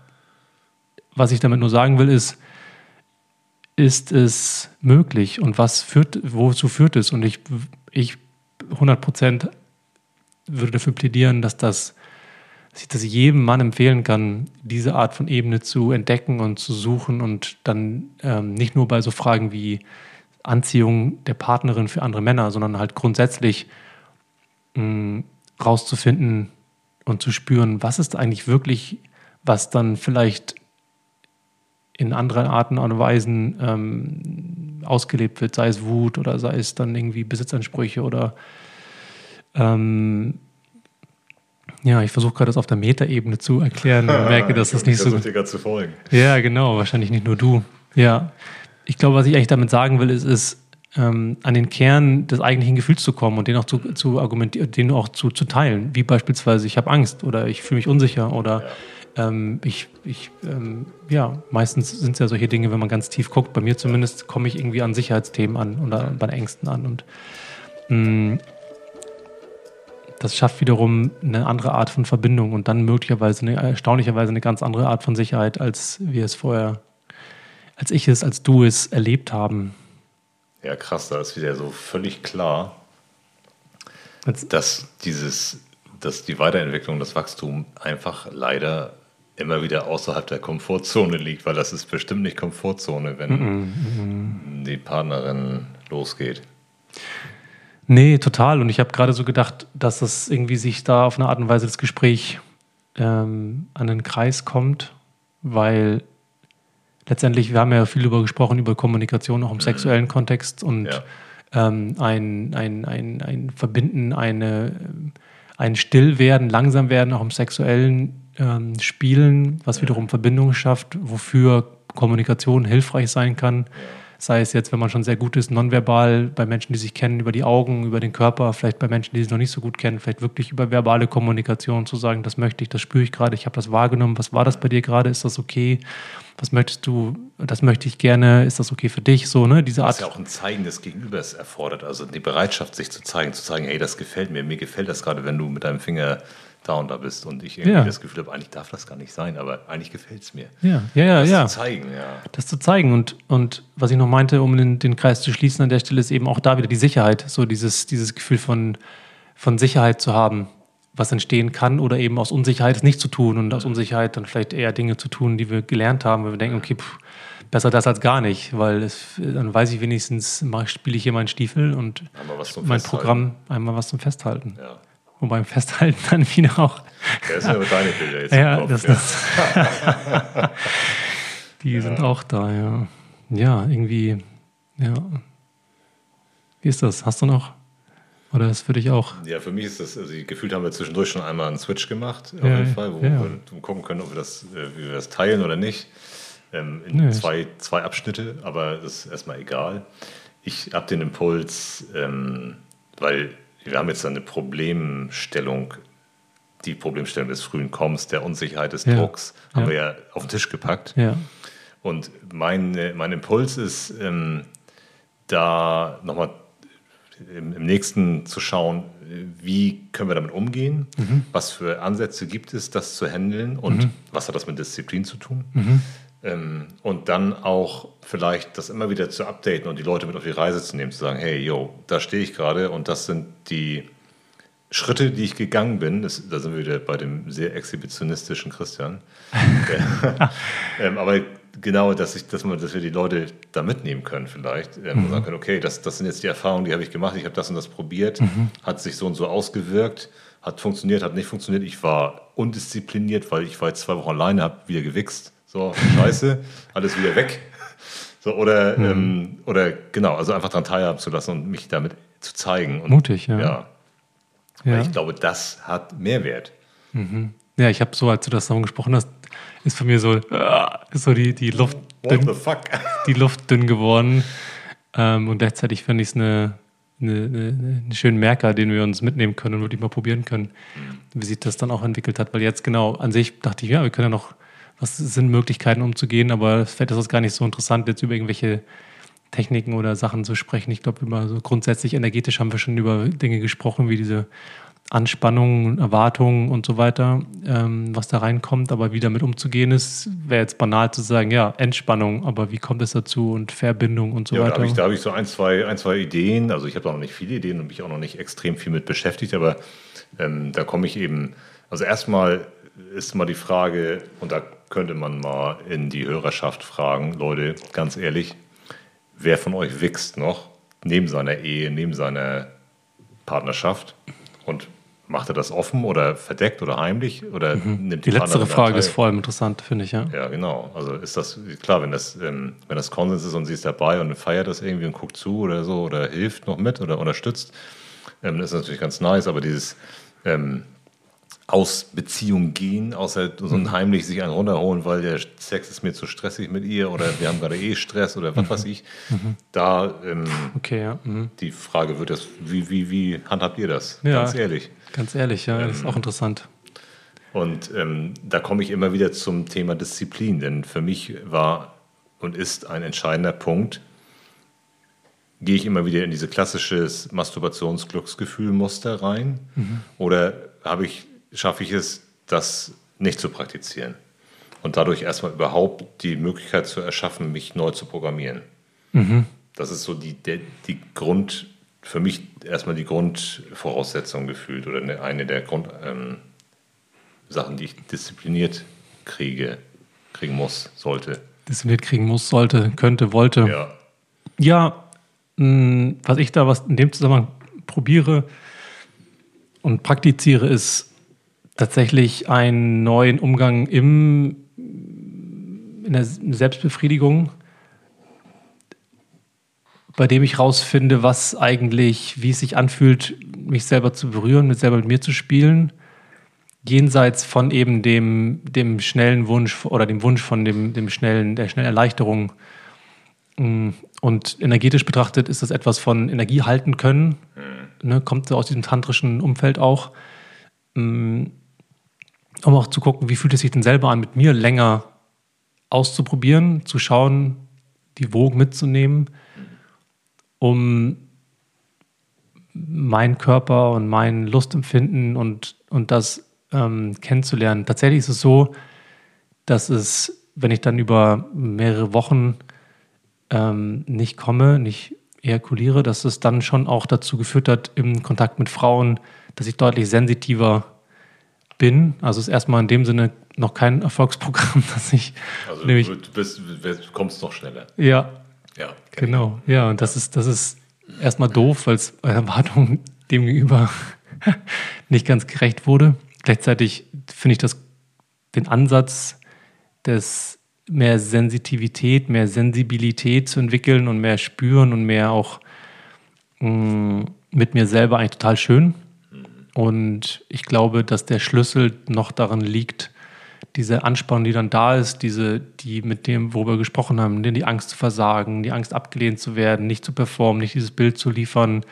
Was ich damit nur sagen will, ist, ist es möglich und was führt, wozu führt es? Und ich, ich 100 Prozent würde dafür plädieren, dass das dass ich das jedem Mann empfehlen kann, diese Art von Ebene zu entdecken und zu suchen und dann ähm, nicht nur bei so Fragen wie Anziehung der Partnerin für andere Männer, sondern halt grundsätzlich mh, mm, rauszufinden und zu spüren, was ist eigentlich wirklich, was dann vielleicht in anderen Arten und Weisen ähm, ausgelebt wird, sei es Wut oder sei es dann irgendwie Besitzansprüche oder ähm, ja, ich versuche gerade das auf der Metaebene zu erklären und merke, dass das nicht so. dir gerade zu folgen. Ja, genau, wahrscheinlich nicht nur du. Ja, ich glaube, was ich eigentlich damit sagen will, ist, ist ähm, an den Kern des eigentlichen Gefühls zu kommen und den auch zu, zu argumentieren, den auch zu, zu teilen. Wie beispielsweise, ich habe Angst oder ich fühle mich unsicher oder ja. ähm, ich, ich ähm, ja, meistens sind es ja solche Dinge, wenn man ganz tief guckt, bei mir zumindest komme ich irgendwie an Sicherheitsthemen an oder bei Ängsten an und mh, mm, das schafft wiederum eine andere Art von Verbindung und dann möglicherweise eine, erstaunlicherweise eine ganz andere Art von Sicherheit, als wir es vorher, als ich es, als du es erlebt haben. Ja, krass, da ist wieder so völlig klar, dass dieses, dass die Weiterentwicklung, das Wachstum einfach leider immer wieder außerhalb der Komfortzone liegt, weil das ist bestimmt nicht Komfortzone, wenn mm -mm. die Partnerin losgeht. Nee, total. Und ich habe gerade so gedacht, dass das irgendwie sich da auf eine Art und Weise das Gespräch ähm, an den Kreis kommt, weil letztendlich, wir haben ja viel darüber gesprochen, über Kommunikation auch im sexuellen Kontext und ja. ähm, ein, ein, ein, ein Verbinden, eine, ein Stillwerden, langsam werden, auch im sexuellen ähm, Spielen, was wiederum Verbindungen schafft, wofür Kommunikation hilfreich sein kann. Sei es jetzt, wenn man schon sehr gut ist, nonverbal, bei Menschen, die sich kennen, über die Augen, über den Körper, vielleicht bei Menschen, die sich noch nicht so gut kennen, vielleicht wirklich über verbale Kommunikation zu sagen, das möchte ich, das spüre ich gerade, ich habe das wahrgenommen, was war das bei dir gerade, ist das okay? Was möchtest du, das möchte ich gerne, ist das okay für dich? So, ne? Diese Art. Was ja auch ein Zeigen des Gegenübers erfordert, also die Bereitschaft, sich zu zeigen, zu sagen, hey, das gefällt mir, mir gefällt das gerade, wenn du mit deinem Finger da und da bist und ich irgendwie Ja. das Gefühl habe, eigentlich darf das gar nicht sein, aber eigentlich gefällt es mir. Ja, ja, ja, Das ja. zu zeigen, ja. das zu zeigen. Und, und was ich noch meinte, um den, den Kreis zu schließen an der Stelle, ist eben auch da wieder die Sicherheit. So dieses, dieses Gefühl von, von Sicherheit zu haben, was entstehen kann oder eben aus Unsicherheit es nicht zu tun und aus Unsicherheit dann vielleicht eher Dinge zu tun, die wir gelernt haben, weil wir denken, okay, pff, besser das als gar nicht, weil es, dann weiß ich wenigstens, spiele ich hier meinen Stiefel und mein Festhalten. Programm einmal was zum Festhalten. Ja. Und beim Festhalten dann wieder auch Das sind aber deine Bilder jetzt. ja, Kopf, das, das die sind auch da, ja. Ja, irgendwie, ja. Wie ist das? Hast du noch? Oder ist für dich auch? Ja, für mich ist das, also gefühlt haben wir zwischendurch schon einmal einen Switch gemacht, auf Ja, jeden Fall, wo ja. wir gucken können, ob wir das, äh, wie wir das teilen oder nicht. Ähm, in Nö. zwei, zwei Abschnitte, aber das ist erstmal egal. Ich habe den Impuls, ähm, weil wir haben jetzt eine Problemstellung, die Problemstellung des frühen Kommens, der Unsicherheit, des Ja. Drucks, haben Ja. wir ja auf den Tisch gepackt. Ja. Und mein, mein Impuls ist, ähm, da nochmal im, im nächsten zu schauen, wie können wir damit umgehen, was für Ansätze gibt es, das zu handeln und was hat das mit Disziplin zu tun. Ähm, und dann auch vielleicht das immer wieder zu updaten und die Leute mit auf die Reise zu nehmen, zu sagen, hey, yo, da stehe ich gerade und das sind die Schritte, die ich gegangen bin, das, da sind wir wieder bei dem sehr exhibitionistischen Christian. ähm, aber genau, dass, ich, dass, man, dass wir die Leute da mitnehmen können vielleicht ähm, und sagen können, okay, das, das sind jetzt die Erfahrungen, die habe ich gemacht, ich habe das und das probiert, hat sich so und so ausgewirkt, hat funktioniert, hat nicht funktioniert. Ich war undiszipliniert, weil ich war jetzt zwei Wochen alleine, habe wieder gewichst. So, scheiße, alles wieder weg. So, oder, ähm, oder genau, also einfach daran teilhaben zu lassen und mich damit zu zeigen. Und, Mutig, ja. ja. Weil Ja, ich glaube, das hat Mehrwert. ja ich habe so, als du das davon gesprochen hast, ist für mir so, ist so die, die Luft dünn, die Luft dünn geworden. Ähm, und gleichzeitig finde ich es eine, eine, eine, einen schönen Merker, den wir uns mitnehmen können und wirklich mal probieren können, wie sich das dann auch entwickelt hat. Weil jetzt genau an sich dachte ich, ja, wir können ja noch, was sind Möglichkeiten umzugehen, aber vielleicht ist das gar nicht so interessant, jetzt über irgendwelche Techniken oder Sachen zu sprechen. Ich glaube, über so grundsätzlich energetisch haben wir schon über Dinge gesprochen, wie diese Anspannungen, Erwartungen und so weiter, ähm, was da reinkommt. Aber wie damit umzugehen ist, wäre jetzt banal zu sagen, ja, Entspannung, aber wie kommt es dazu und Verbindung und so Ja, da weiter. habe ich, da hab ich so ein zwei, ein, zwei Ideen. Also ich habe da noch nicht viele Ideen und mich auch noch nicht extrem viel mit beschäftigt, aber ähm, da komme ich eben, also erstmal ist mal die Frage, und da könnte man mal in die Hörerschaft fragen, Leute, ganz ehrlich, wer von euch wächst noch neben seiner Ehe, neben seiner Partnerschaft und macht er das offen oder verdeckt oder heimlich oder nimmt Mhm. die letztere Frage daran ist teil? vor allem interessant, finde ich, ja. Ja, genau. Also ist das klar, wenn das, ähm, wenn das Konsens ist und sie ist dabei und feiert das irgendwie und guckt zu oder so oder hilft noch mit oder unterstützt, ähm, das ist natürlich ganz nice, aber dieses ähm, aus Beziehung gehen, außer so ein heimlich sich einen runterholen, weil der Sex ist mir zu stressig mit ihr oder wir haben gerade eh Stress oder was weiß ich, da ähm, Okay, ja. Mhm. die Frage wird das, wie, wie, wie handhabt ihr das? Ja. Ganz ehrlich. Ganz ehrlich, ja, Ähm, das ist auch interessant. Und ähm, da komme ich immer wieder zum Thema Disziplin, denn für mich war und ist ein entscheidender Punkt, gehe ich immer wieder in diese klassisches Masturbationsglücksgefühlmuster rein oder habe ich, schaffe ich es, das nicht zu praktizieren und dadurch erstmal überhaupt die Möglichkeit zu erschaffen, mich neu zu programmieren. Das ist so die, der, die Grund, für mich erstmal die Grundvoraussetzung gefühlt oder eine, der Grund, ähm, die ich diszipliniert kriege, kriegen muss, sollte. Diszipliniert kriegen muss, sollte, könnte, wollte. Ja. Ja, mh, was ich da was in dem Zusammenhang probiere und praktiziere, ist tatsächlich einen neuen Umgang im, in der Selbstbefriedigung bei dem ich rausfinde, was eigentlich, wie es sich anfühlt, mich selber zu berühren, mit selber mit mir zu spielen. Jenseits von eben dem, dem schnellen Wunsch oder dem Wunsch von dem, dem schnellen, der schnellen Erleichterung. Mm, und energetisch betrachtet ist das etwas von Energie halten können. Mhm. Ne, kommt so aus diesem tantrischen Umfeld auch. Mm, um auch zu gucken, wie fühlt es sich denn selber an, mit mir länger auszuprobieren, zu schauen, die Wogen mitzunehmen um meinen Körper und mein Lustempfinden und, und das ähm, kennenzulernen. Tatsächlich ist es so, dass es, wenn ich dann über mehrere Wochen ähm, nicht komme, nicht ejakuliere, dass es dann schon auch dazu geführt hat, im Kontakt mit Frauen, dass ich deutlich sensitiver bin. Also es ist erstmal in dem Sinne noch kein Erfolgsprogramm, dass ich. Also nämlich, du, bist, du kommst noch schneller. Ja, ja, genau. Ja, und das ist, das ist erstmal doof, weil es Erwartungen demgegenüber nicht ganz gerecht wurde. Gleichzeitig finde ich das den Ansatz des mehr Sensitivität, mehr Sensibilität zu entwickeln und mehr spüren und mehr auch mh, mm, mit mir selber eigentlich total schön. Und ich glaube, dass der Schlüssel noch darin liegt, diese Anspannung, die dann da ist, diese, die mit dem, worüber wir gesprochen haben, die Angst zu versagen, die Angst abgelehnt zu werden, nicht zu performen, nicht dieses Bild zu liefern,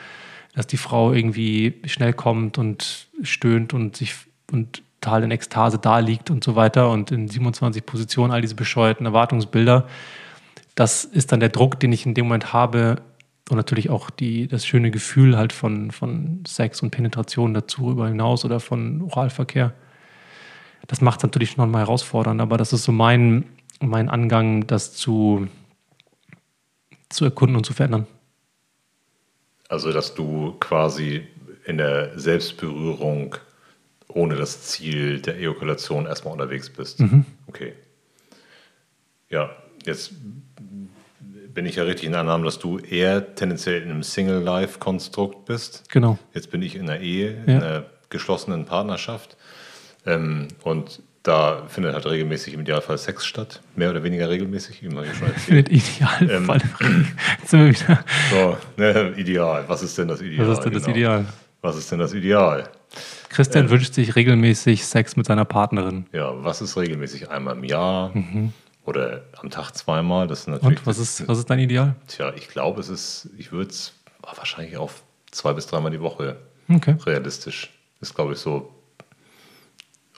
dass die Frau irgendwie schnell kommt und stöhnt und sich und total in Ekstase da liegt und so weiter und in 27 Positionen all diese bescheuerten Erwartungsbilder. Das ist dann der Druck, den ich in dem Moment habe und natürlich auch die, das schöne Gefühl halt von, von Sex und Penetration dazu über hinaus oder von Oralverkehr das macht es natürlich noch mal herausfordernd, aber das ist so mein, mein Angang, das zu, zu erkunden und zu verändern. Also, dass du quasi in der Selbstberührung ohne das Ziel der Ejakulation erstmal unterwegs bist. Mhm. Okay. Ja, jetzt bin ich ja richtig in der Annahme, dass du eher tendenziell in einem Single-Life-Konstrukt bist. Genau. Jetzt bin ich in einer Ehe, ja. in einer geschlossenen Partnerschaft. Ähm, und da findet halt regelmäßig im Idealfall Sex statt, mehr oder weniger regelmäßig, wie man ja schon erzählt. Idealfall. Ähm, so, ne, ideal. Was ist denn das Ideal? Was ist denn das genau. Ideal? Was ist denn das Ideal? Christian ähm, wünscht sich regelmäßig Sex mit seiner Partnerin. Ja, was ist regelmäßig? Einmal im Jahr mhm. Oder am Tag zweimal? Das ist natürlich Und was ist, was ist dein Ideal? Tja, ich glaube, es ist, ich würde es wahrscheinlich auf zwei bis dreimal die Woche okay. realistisch. Ist, glaube ich, so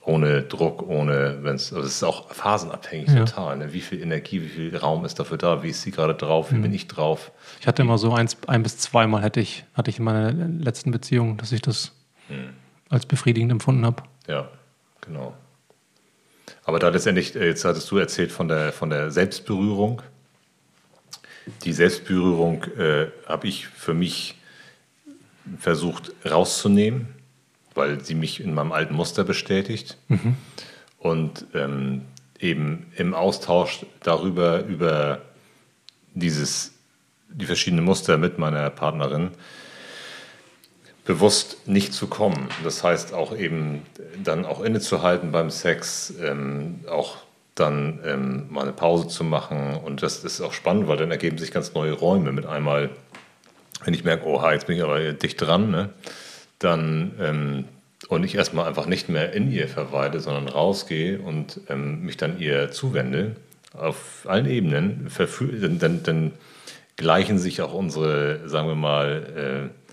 ohne Druck, ohne, wenn es, also es ist auch phasenabhängig ja. total. Ne? Wie viel Energie, wie viel Raum ist dafür da? Wie ist sie gerade drauf? Wie mhm. bin ich drauf? Ich hatte immer so eins, ein bis zweimal hätte ich, hatte ich in meiner letzten Beziehung, dass ich das mhm. als befriedigend empfunden habe. Ja, genau. Aber da letztendlich, äh, jetzt hattest du erzählt von der, von der Selbstberührung. Die Selbstberührung äh, habe ich für mich versucht rauszunehmen weil sie mich in meinem alten Muster bestätigt. Mhm. Und ähm, eben im Austausch darüber, über dieses, die verschiedenen Muster mit meiner Partnerin, bewusst nicht zu kommen. Das heißt auch eben dann auch innezuhalten beim Sex, ähm, auch dann ähm, mal eine Pause zu machen. Und das ist auch spannend, weil dann ergeben sich ganz neue Räume mit einmal, wenn ich merke, oha, jetzt bin ich aber dicht dran, ne? dann ähm, und ich erstmal einfach nicht mehr in ihr verweile, sondern rausgehe und ähm, mich dann ihr zuwende, auf allen Ebenen, dann, dann, dann, gleichen sich auch unsere, sagen wir mal, äh,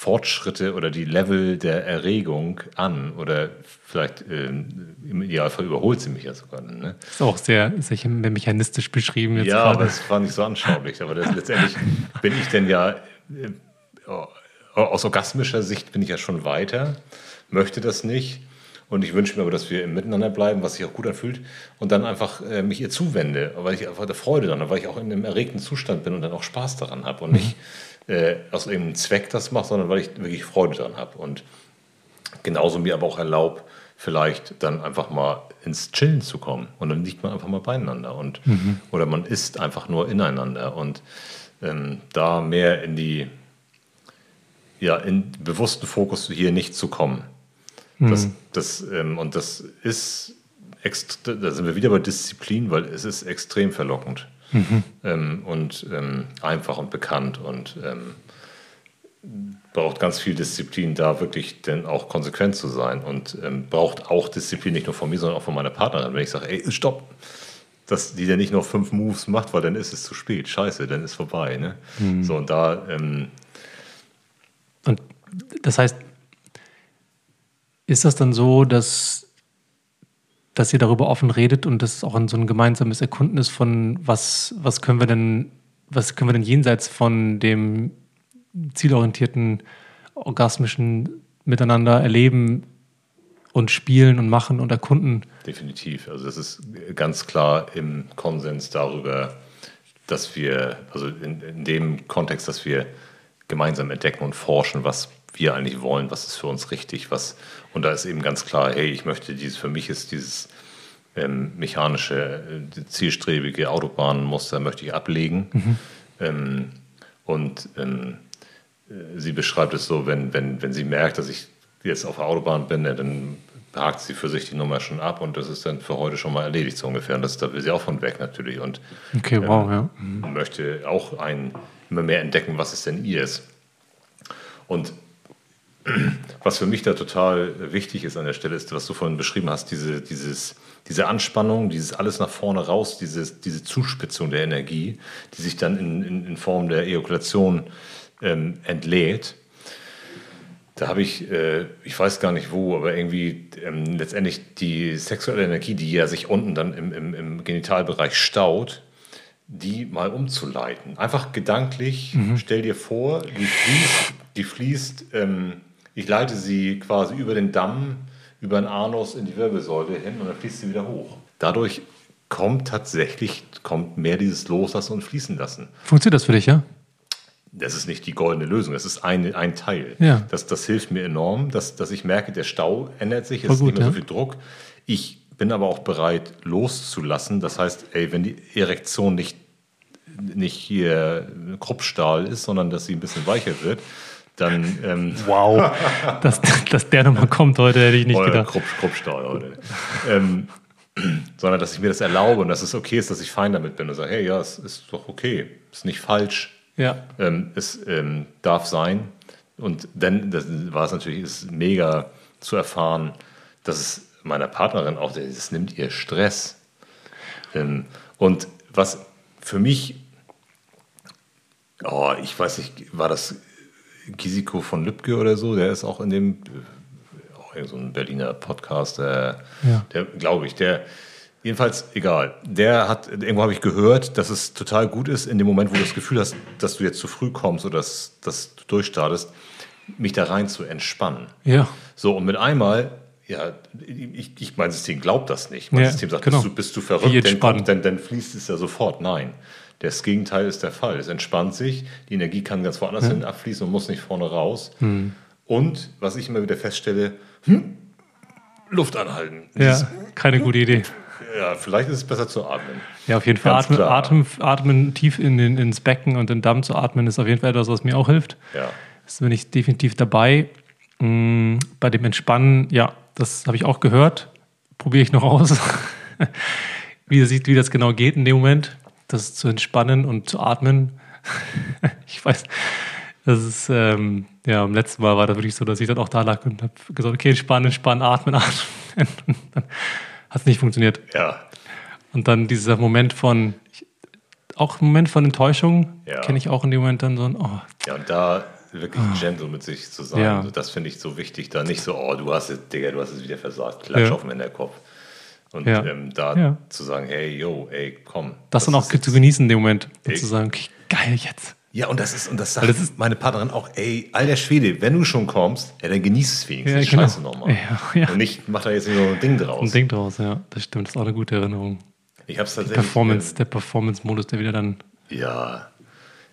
Fortschritte oder die Level der Erregung an oder vielleicht äh, im Idealfall überholt sie mich ja sogar. Ne? Das ist auch sehr, sehr mechanistisch beschrieben. Jetzt ja, gerade. aber es war nicht so anschaulich. Aber das, letztendlich bin ich denn ja äh, aus orgasmischer Sicht bin ich ja schon weiter, möchte das nicht. Und ich wünsche mir aber, dass wir im Miteinander bleiben, was sich auch gut anfühlt. Und dann einfach äh, mich ihr zuwende, weil ich einfach der Freude daran habe, weil ich auch in einem erregten Zustand bin und dann auch Spaß daran habe. Und nicht äh, aus irgendeinem Zweck das mache, sondern weil ich wirklich Freude daran habe. Und genauso mir aber auch erlaubt, vielleicht dann einfach mal ins Chillen zu kommen. Und dann liegt man einfach mal beieinander. Und, mhm. Oder man ist einfach nur ineinander. Und ähm, da mehr in die ja, in bewussten Fokus hier nicht zu kommen. Das, mhm. das, ähm, und das ist, da sind wir wieder bei Disziplin, weil es ist extrem verlockend. Mhm. ähm, und ähm, einfach und bekannt und ähm, braucht ganz viel Disziplin, da wirklich dann auch konsequent zu sein und ähm, braucht auch Disziplin nicht nur von mir, sondern auch von meiner Partnerin. Wenn ich sage, ey, stopp, dass die dann nicht noch fünf Moves macht, weil dann ist es zu spät. Scheiße, dann ist vorbei. Ne? Mhm. So, und da. Ähm und das heißt, ist das dann so, dass, dass ihr darüber offen redet und das auch ein, so ein gemeinsames Erkunden ist von, was, was können wir denn, was können wir denn jenseits von dem zielorientierten, orgasmischen Miteinander erleben und spielen und machen und erkunden. Definitiv. Also das ist ganz klar im Konsens darüber, dass wir, also in, in dem Kontext, dass wir gemeinsam entdecken und forschen, was wir eigentlich wollen, was ist für uns richtig, was und da ist eben ganz klar, hey, ich möchte dieses, für mich ist dieses ähm, mechanische, äh, zielstrebige Autobahnmuster möchte ich ablegen. Mhm. Ähm, und ähm, äh, sie beschreibt es so, wenn, wenn, wenn sie merkt, dass ich jetzt auf der Autobahn bin, dann hakt sie für sich die Nummer schon ab und das ist dann für heute schon mal erledigt so ungefähr. Und das, da will sie auch von weg natürlich und okay, wow, ähm, ja. Mhm. möchte auch ein, immer mehr entdecken, was es denn ihr ist. Und was für mich da total wichtig ist an der Stelle, ist, was du vorhin beschrieben hast, diese, dieses, diese Anspannung, dieses alles nach vorne raus, dieses, diese Zuspitzung der Energie, die sich dann in, in, in Form der Ejakulation ähm, entlädt. Da habe ich, äh, ich weiß gar nicht wo, aber irgendwie ähm, letztendlich die sexuelle Energie, die ja sich unten dann im, im, im Genitalbereich staut, die mal umzuleiten. Einfach gedanklich, mhm. stell dir vor, die fließt, die fließt ähm, ich leite sie quasi über den Damm, über den Anus in die Wirbelsäule hin und dann fließt sie wieder hoch. Dadurch kommt tatsächlich kommt mehr dieses Loslassen und Fließen lassen. Funktioniert das für dich, ja? Das ist nicht die goldene Lösung, das ist ein, ein Teil. Ja. Das, das hilft mir enorm, dass, dass ich merke, der Stau ändert sich, es ist nicht mehr ja. so viel Druck. Ich bin aber auch bereit, loszulassen. Das heißt, ey, wenn die Erektion nicht, nicht hier Kruppstahl ist, sondern dass sie ein bisschen weicher wird, dann. Ähm, wow, dass, dass der nochmal kommt heute, hätte ich nicht gedacht. Krupp, heute. ähm, sondern dass ich mir das erlaube und dass es okay ist, dass ich fein damit bin und sage, hey, ja, es ist doch okay, es ist nicht falsch, ja. Ähm, es ähm, darf sein. Und dann das war es natürlich ist mega zu erfahren, dass es meiner Partnerin auch, das nimmt ihr Stress. Ähm, und was für mich, oh, ich weiß nicht, war das Gisiko von Lübcke oder so, der ist auch in dem, auch so ein Berliner Podcast, der, ja. der glaube ich, der, jedenfalls egal, der hat, irgendwo habe ich gehört, dass es total gut ist, in dem Moment, wo du das Gefühl hast, dass du jetzt zu früh kommst oder dass, dass du durchstartest, mich da rein zu entspannen. Ja. So, und mit einmal ja, ich, ich, mein System glaubt das nicht. Mein ja, System sagt, genau. bist, du, bist du verrückt, dann, dann, dann, fließt es ja sofort. Nein. Das Gegenteil ist der Fall. Es entspannt sich, die Energie kann ganz woanders ja. hin abfließen und muss nicht vorne raus. Hm. Und was ich immer wieder feststelle, hm, Luft anhalten. Ja, keine gute Idee. Ja, vielleicht ist es besser zu atmen. Ja, auf jeden Fall. Atmen, atmen, atmen, tief in den, ins Becken und den Damm zu atmen ist auf jeden Fall etwas, was mir auch hilft. Ja. Das bin ich definitiv dabei. Mhm, bei dem Entspannen, ja, das habe ich auch gehört. Probiere ich noch aus, wie, das, wie das genau geht in dem Moment das zu entspannen und zu atmen. ich weiß, das ist, ähm, ja, am letzten Mal war das wirklich so, dass ich dann auch da lag und habe gesagt, okay, entspannen, entspannen, atmen, atmen. Und dann hat es nicht funktioniert. Ja. Und dann dieser Moment von, auch ein Moment von Enttäuschung, ja. kenne ich auch in dem Moment dann so ein, oh. Ja, und da wirklich oh. gentle mit sich zu sein, ja. das finde ich so wichtig. Da nicht so, oh, du hast es, Digga, du hast es wieder versagt, klatsch ja. auf den Kopf. Und ja. ähm, da ja. zu sagen, hey, yo, ey, komm. Das, das dann auch zu genießen in dem Moment. Und zu sagen, okay, geil jetzt. Ja, und das ist, und das sagt das ist, meine Partnerin auch, ey, alter Schwede, wenn du schon kommst, ja, dann genieß es wenigstens. Ja, genau. Scheiße nochmal. Ja, ja. Und nicht, mach da jetzt so ein Ding draus. Ein Ding draus, ja. Das stimmt, das ist auch eine gute Erinnerung. Ich hab's tatsächlich. Performance, der Performance-Modus, der wieder dann. Ja,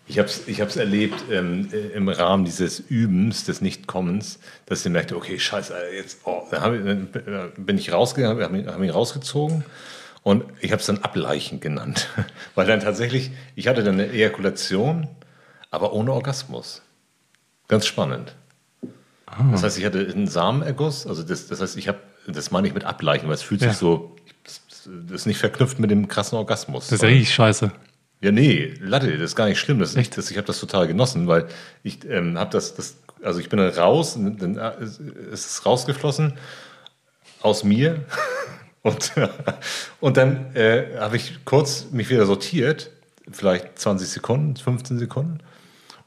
ich habe es ich hab's erlebt ähm, äh, im Rahmen dieses Übens, des Nichtkommens, dass ich merkte, okay, scheiße, jetzt, oh, dann, ich, dann bin ich rausgegangen, habe mich, hab mich rausgezogen und ich habe es dann Ableichen genannt. Weil dann tatsächlich, ich hatte dann eine Ejakulation, aber ohne Orgasmus. Ganz spannend. Ah. Das heißt, ich hatte einen Samenerguss, also das, das heißt, ich habe, das meine ich mit Ableichen, weil es fühlt ja. sich so, das, das ist nicht verknüpft mit dem krassen Orgasmus. Das ist ja richtig scheiße. Ja, nee, Latte, das ist gar nicht schlimm. Das, ist, das, ich habe das total genossen, weil ich ähm, habe das, das, also ich bin dann raus, dann äh, ist es rausgeflossen aus mir und, und dann äh, habe ich kurz mich wieder sortiert, vielleicht 20 Sekunden, 15 Sekunden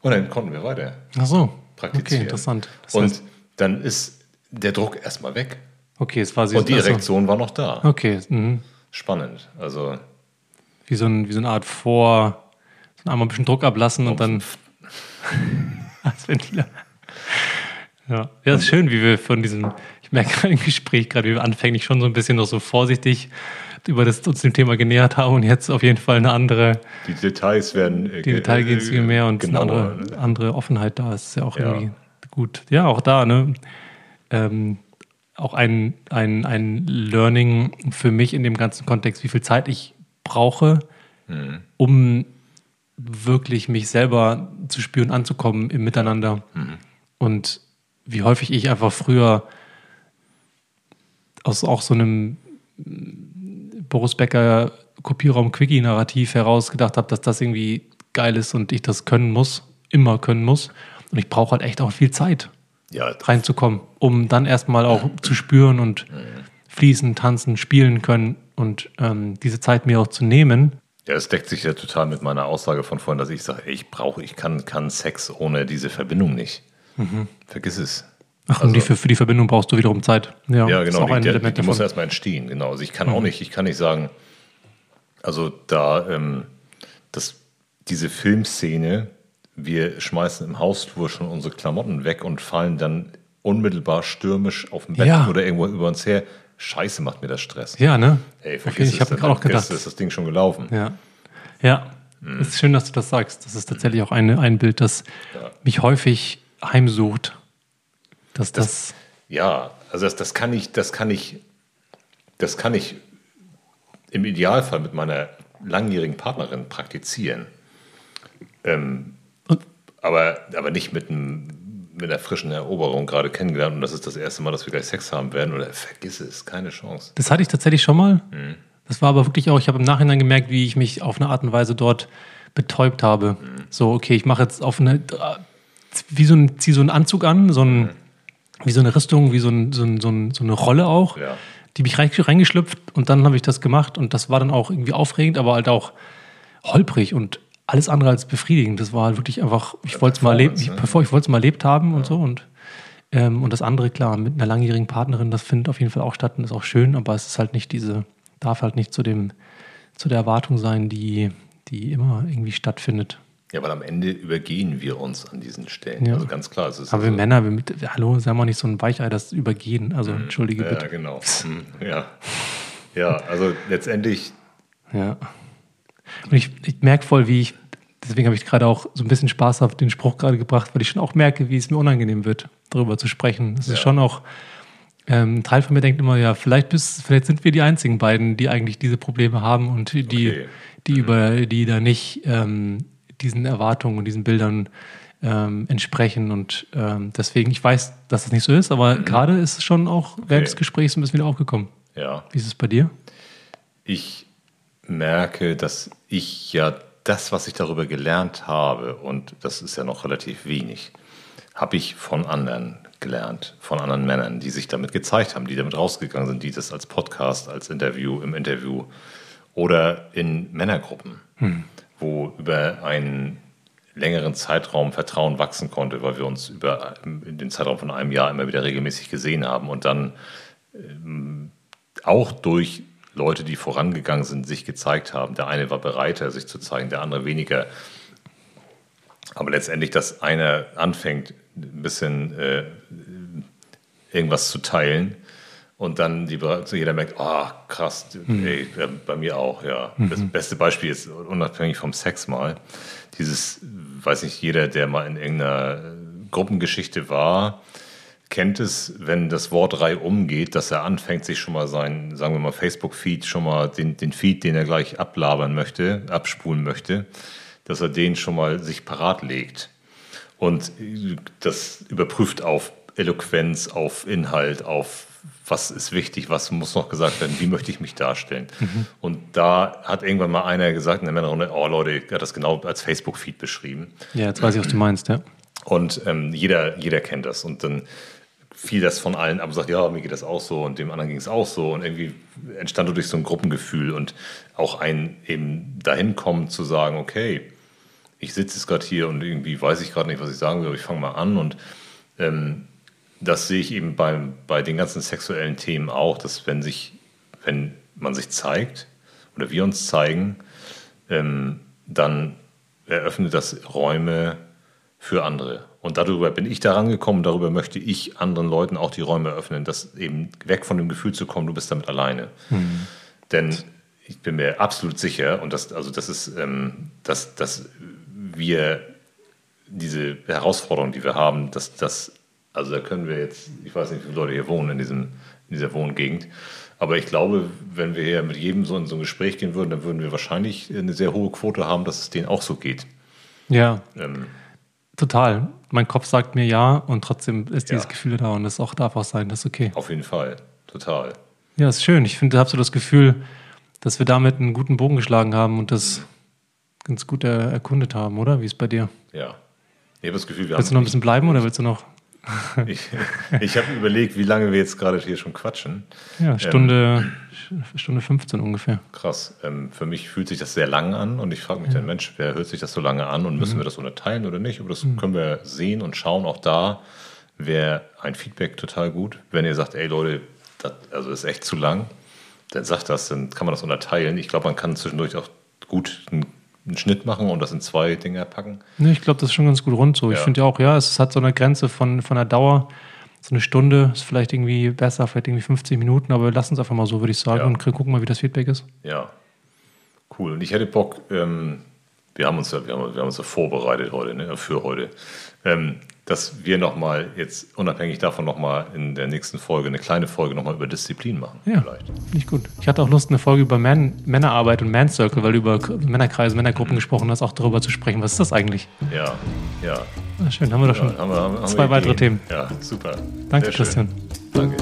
und dann konnten wir weiter. Ach so, praktizieren. Okay, interessant. Das und dann ist der Druck erstmal weg. Okay, es war sie Und die Erektion war noch da. Okay. Mhm. Spannend. Also wie so, ein, wie so eine Art Vor, so einmal ein bisschen Druck ablassen und dann als Ventiler. Ja. ja, ist schön, wie wir von diesem, ich merke gerade im Gespräch gerade, wie wir anfänglich schon so ein bisschen noch so vorsichtig über das uns dem Thema genähert haben und jetzt auf jeden Fall eine andere. Die Details werden. Äh, die Details gehen viel mehr und genauer, eine andere, andere Offenheit da ist ja auch ja. irgendwie gut. Ja, auch da, ne? Ähm, auch ein, ein, ein Learning für mich in dem ganzen Kontext, wie viel Zeit ich brauche, mhm. um wirklich mich selber zu spüren, anzukommen im Miteinander. Mhm. Und wie häufig ich einfach früher aus auch so einem Boris Becker Kopierraum-Quickie-Narrativ heraus gedacht habe, dass das irgendwie geil ist und ich das können muss, immer können muss. Und ich brauche halt echt auch viel Zeit, ja. reinzukommen, um dann erstmal auch zu spüren und fließen, tanzen, spielen können und ähm, diese Zeit mir auch zu nehmen. Ja, es deckt sich ja total mit meiner Aussage von vorhin, dass ich sage, ich brauche, ich kann, kann Sex ohne diese Verbindung nicht. Mhm. Vergiss es. Ach, also, und die, für, für die Verbindung brauchst du wiederum Zeit. Ja, ja genau. Die, die, die, muss erstmal entstehen. Genau. Also ich kann mhm. auch nicht, ich kann nicht sagen, also da, ähm, das, diese Filmszene, wir schmeißen im Hausflur schon unsere Klamotten weg und fallen dann unmittelbar stürmisch auf dem Bett ja. oder irgendwo über uns her. Scheiße, macht mir das Stress. Ja, ne? Ey, vergiss okay, ich habe gerade auch gedacht. ist das Ding schon gelaufen. Ja. Ja. Hm. Es ist schön, dass du das sagst. Das ist tatsächlich auch eine, ein Bild, das ja. mich häufig heimsucht. Dass das, das ja, also das, das kann ich, das kann ich, das kann ich im Idealfall mit meiner langjährigen Partnerin praktizieren. Ähm, aber, aber nicht mit einem mit einer frischen Eroberung gerade kennengelernt und das ist das erste Mal, dass wir gleich Sex haben werden oder vergiss es, keine Chance. Das hatte ich tatsächlich schon mal. Mhm. Das war aber wirklich auch, ich habe im Nachhinein gemerkt, wie ich mich auf eine Art und Weise dort betäubt habe. Mhm. So, okay, ich mache jetzt auf eine, wie so ein, ziehe so einen Anzug an, so ein, mhm. wie so eine Rüstung, wie so, ein, so, ein, so, ein, so eine Rolle auch. Ja. Die bin ich reingeschlüpft und dann habe ich das gemacht und das war dann auch irgendwie aufregend, aber halt auch holprig und alles andere als befriedigend. Das war halt wirklich einfach, ich wollte es mal, erlebt, ich, bevor ich wollte es mal erlebt haben ja. und so und ähm, und das andere, klar, mit einer langjährigen Partnerin, das findet auf jeden Fall auch statt und ist auch schön, aber es ist halt nicht diese, darf halt nicht zu dem, zu der Erwartung sein, die, die immer irgendwie stattfindet. Ja, weil am Ende übergehen wir uns an diesen Stellen. Ja. Also ganz klar. Es ist aber also wir Männer, wir mit, hallo, sagen wir nicht so ein Weichei, das Übergehen. Also mhm. entschuldige ja, bitte. Ja, genau. Mhm. Ja. ja, also letztendlich. Ja. Und ich, ich merke voll, wie ich deswegen habe ich gerade auch so ein bisschen Spaß auf den Spruch gerade gebracht, weil ich schon auch merke, wie es mir unangenehm wird, darüber zu sprechen. Es ja. ist schon auch, ähm, ein Teil von mir denkt immer, ja, vielleicht, bist, vielleicht sind wir die einzigen beiden, die eigentlich diese Probleme haben und die, okay. die, mhm. über, die da nicht ähm, diesen Erwartungen und diesen Bildern ähm, entsprechen. Und ähm, deswegen, ich weiß, dass das nicht so ist, aber mhm. gerade ist es schon auch okay. während des Gesprächs ein bisschen wieder aufgekommen. Ja. Wie ist es bei dir? Ich merke, dass ich ja das, was ich darüber gelernt habe, und das ist ja noch relativ wenig, habe ich von anderen gelernt, von anderen Männern, die sich damit gezeigt haben, die damit rausgegangen sind, die das als Podcast, als Interview, im Interview oder in Männergruppen, hm. wo über einen längeren Zeitraum Vertrauen wachsen konnte, weil wir uns über den Zeitraum von einem Jahr immer wieder regelmäßig gesehen haben und dann ähm, auch durch Leute, die vorangegangen sind, sich gezeigt haben. Der eine war bereiter, sich zu zeigen, der andere weniger. Aber letztendlich, dass einer anfängt, ein bisschen äh, irgendwas zu teilen und dann die, jeder merkt, ah, oh, krass, mhm. ey, bei mir auch, ja. Mhm. Das beste Beispiel ist unabhängig vom Sex mal. Dieses, weiß nicht, jeder, der mal in irgendeiner Gruppengeschichte war, kennt es, wenn das Wort Reihe umgeht, dass er anfängt, sich schon mal sein, sagen wir mal, Facebook-Feed, schon mal den, den Feed, den er gleich ablabern möchte, abspulen möchte, dass er den schon mal sich parat legt. Und das überprüft auf Eloquenz, auf Inhalt, auf was ist wichtig, was muss noch gesagt werden, wie möchte ich mich darstellen. Mhm. Und da hat irgendwann mal einer gesagt in der Männerrunde, oh Leute, er hat das genau als Facebook-Feed beschrieben. Ja, jetzt weiß ich, was du meinst, ja. Und ähm, jeder, jeder kennt das. Und dann fiel das von allen ab und sagt, ja, mir geht das auch so und dem anderen ging es auch so. Und irgendwie entstand dadurch so ein Gruppengefühl und auch ein eben dahin kommen zu sagen, okay, ich sitze jetzt gerade hier und irgendwie weiß ich gerade nicht, was ich sagen aber ich fange mal an und ähm, das sehe ich eben bei, bei den ganzen sexuellen Themen auch, dass wenn sich, wenn man sich zeigt oder wir uns zeigen, ähm, dann eröffnet das Räume für andere. Und darüber bin ich daran gekommen, darüber möchte ich anderen Leuten auch die Räume öffnen, dass eben weg von dem Gefühl zu kommen, du bist damit alleine. Mhm. Denn ich bin mir absolut sicher, und das, also das ist, ähm, dass, dass wir diese Herausforderung, die wir haben, dass das also da können wir jetzt, ich weiß nicht, wie viele Leute hier wohnen in, diesem, in dieser Wohngegend. Aber ich glaube, wenn wir hier mit jedem so in so ein Gespräch gehen würden, dann würden wir wahrscheinlich eine sehr hohe Quote haben, dass es denen auch so geht. Ja. Ähm, total. Mein Kopf sagt mir ja und trotzdem ist dieses ja. Gefühl da und das auch darf auch sein, das ist okay. Auf jeden Fall. Total. Ja, ist schön. Ich finde, da habe so das Gefühl, dass wir damit einen guten Bogen geschlagen haben und das ganz gut erkundet haben, oder? Wie ist es bei dir? Ja. Ich habe das Gefühl, wir willst du noch ein bisschen bleiben oder willst du noch? ich, ich habe überlegt, wie lange wir jetzt gerade hier schon quatschen. Ja, Stunde, ähm, Stunde 15 ungefähr. Krass. Ähm, für mich fühlt sich das sehr lang an und ich frage mich ja. dann, Mensch, wer hört sich das so lange an und müssen mhm. wir das unterteilen oder nicht? Aber das mhm. können wir sehen und schauen. Auch da wäre ein Feedback total gut. Wenn ihr sagt, ey Leute, das also ist echt zu lang, dann sagt das, dann kann man das unterteilen. Ich glaube, man kann zwischendurch auch gut einen einen Schnitt machen und das in zwei Dinger packen. Nee, ich glaube, das ist schon ganz gut rund so. Ja. Ich finde ja auch, ja, es hat so eine Grenze von, von der Dauer. So eine Stunde ist vielleicht irgendwie besser, vielleicht irgendwie 50 Minuten, aber lassen es einfach mal so, würde ich sagen, ja. und gucken mal, wie das Feedback ist. Ja, cool. Und ich hätte Bock, ähm, wir haben uns ja, wir haben, wir haben uns ja vorbereitet heute, ne, für heute. Ähm, dass wir nochmal jetzt unabhängig davon nochmal in der nächsten Folge eine kleine Folge nochmal über Disziplin machen. Ja, vielleicht. nicht gut. Ich hatte auch Lust, eine Folge über Man Männerarbeit und Man Circle, weil du über Männerkreise, Männergruppen gesprochen hast, auch darüber zu sprechen. Was ist das eigentlich? Ja, ja. Ah, schön, haben wir doch schon. Ja, haben wir, haben, Zwei haben weitere Themen. Ja, super. Danke, Christian. Danke.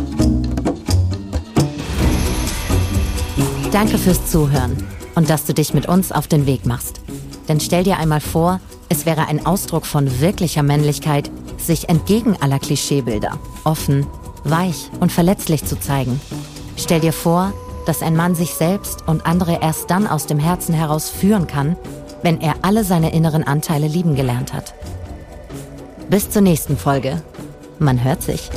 Danke fürs Zuhören und dass du dich mit uns auf den Weg machst. Denn stell dir einmal vor, es wäre ein Ausdruck von wirklicher Männlichkeit, sich entgegen aller Klischeebilder offen, weich und verletzlich zu zeigen. Stell dir vor, dass ein Mann sich selbst und andere erst dann aus dem Herzen heraus führen kann, wenn er alle seine inneren Anteile lieben gelernt hat. Bis zur nächsten Folge. Man hört sich.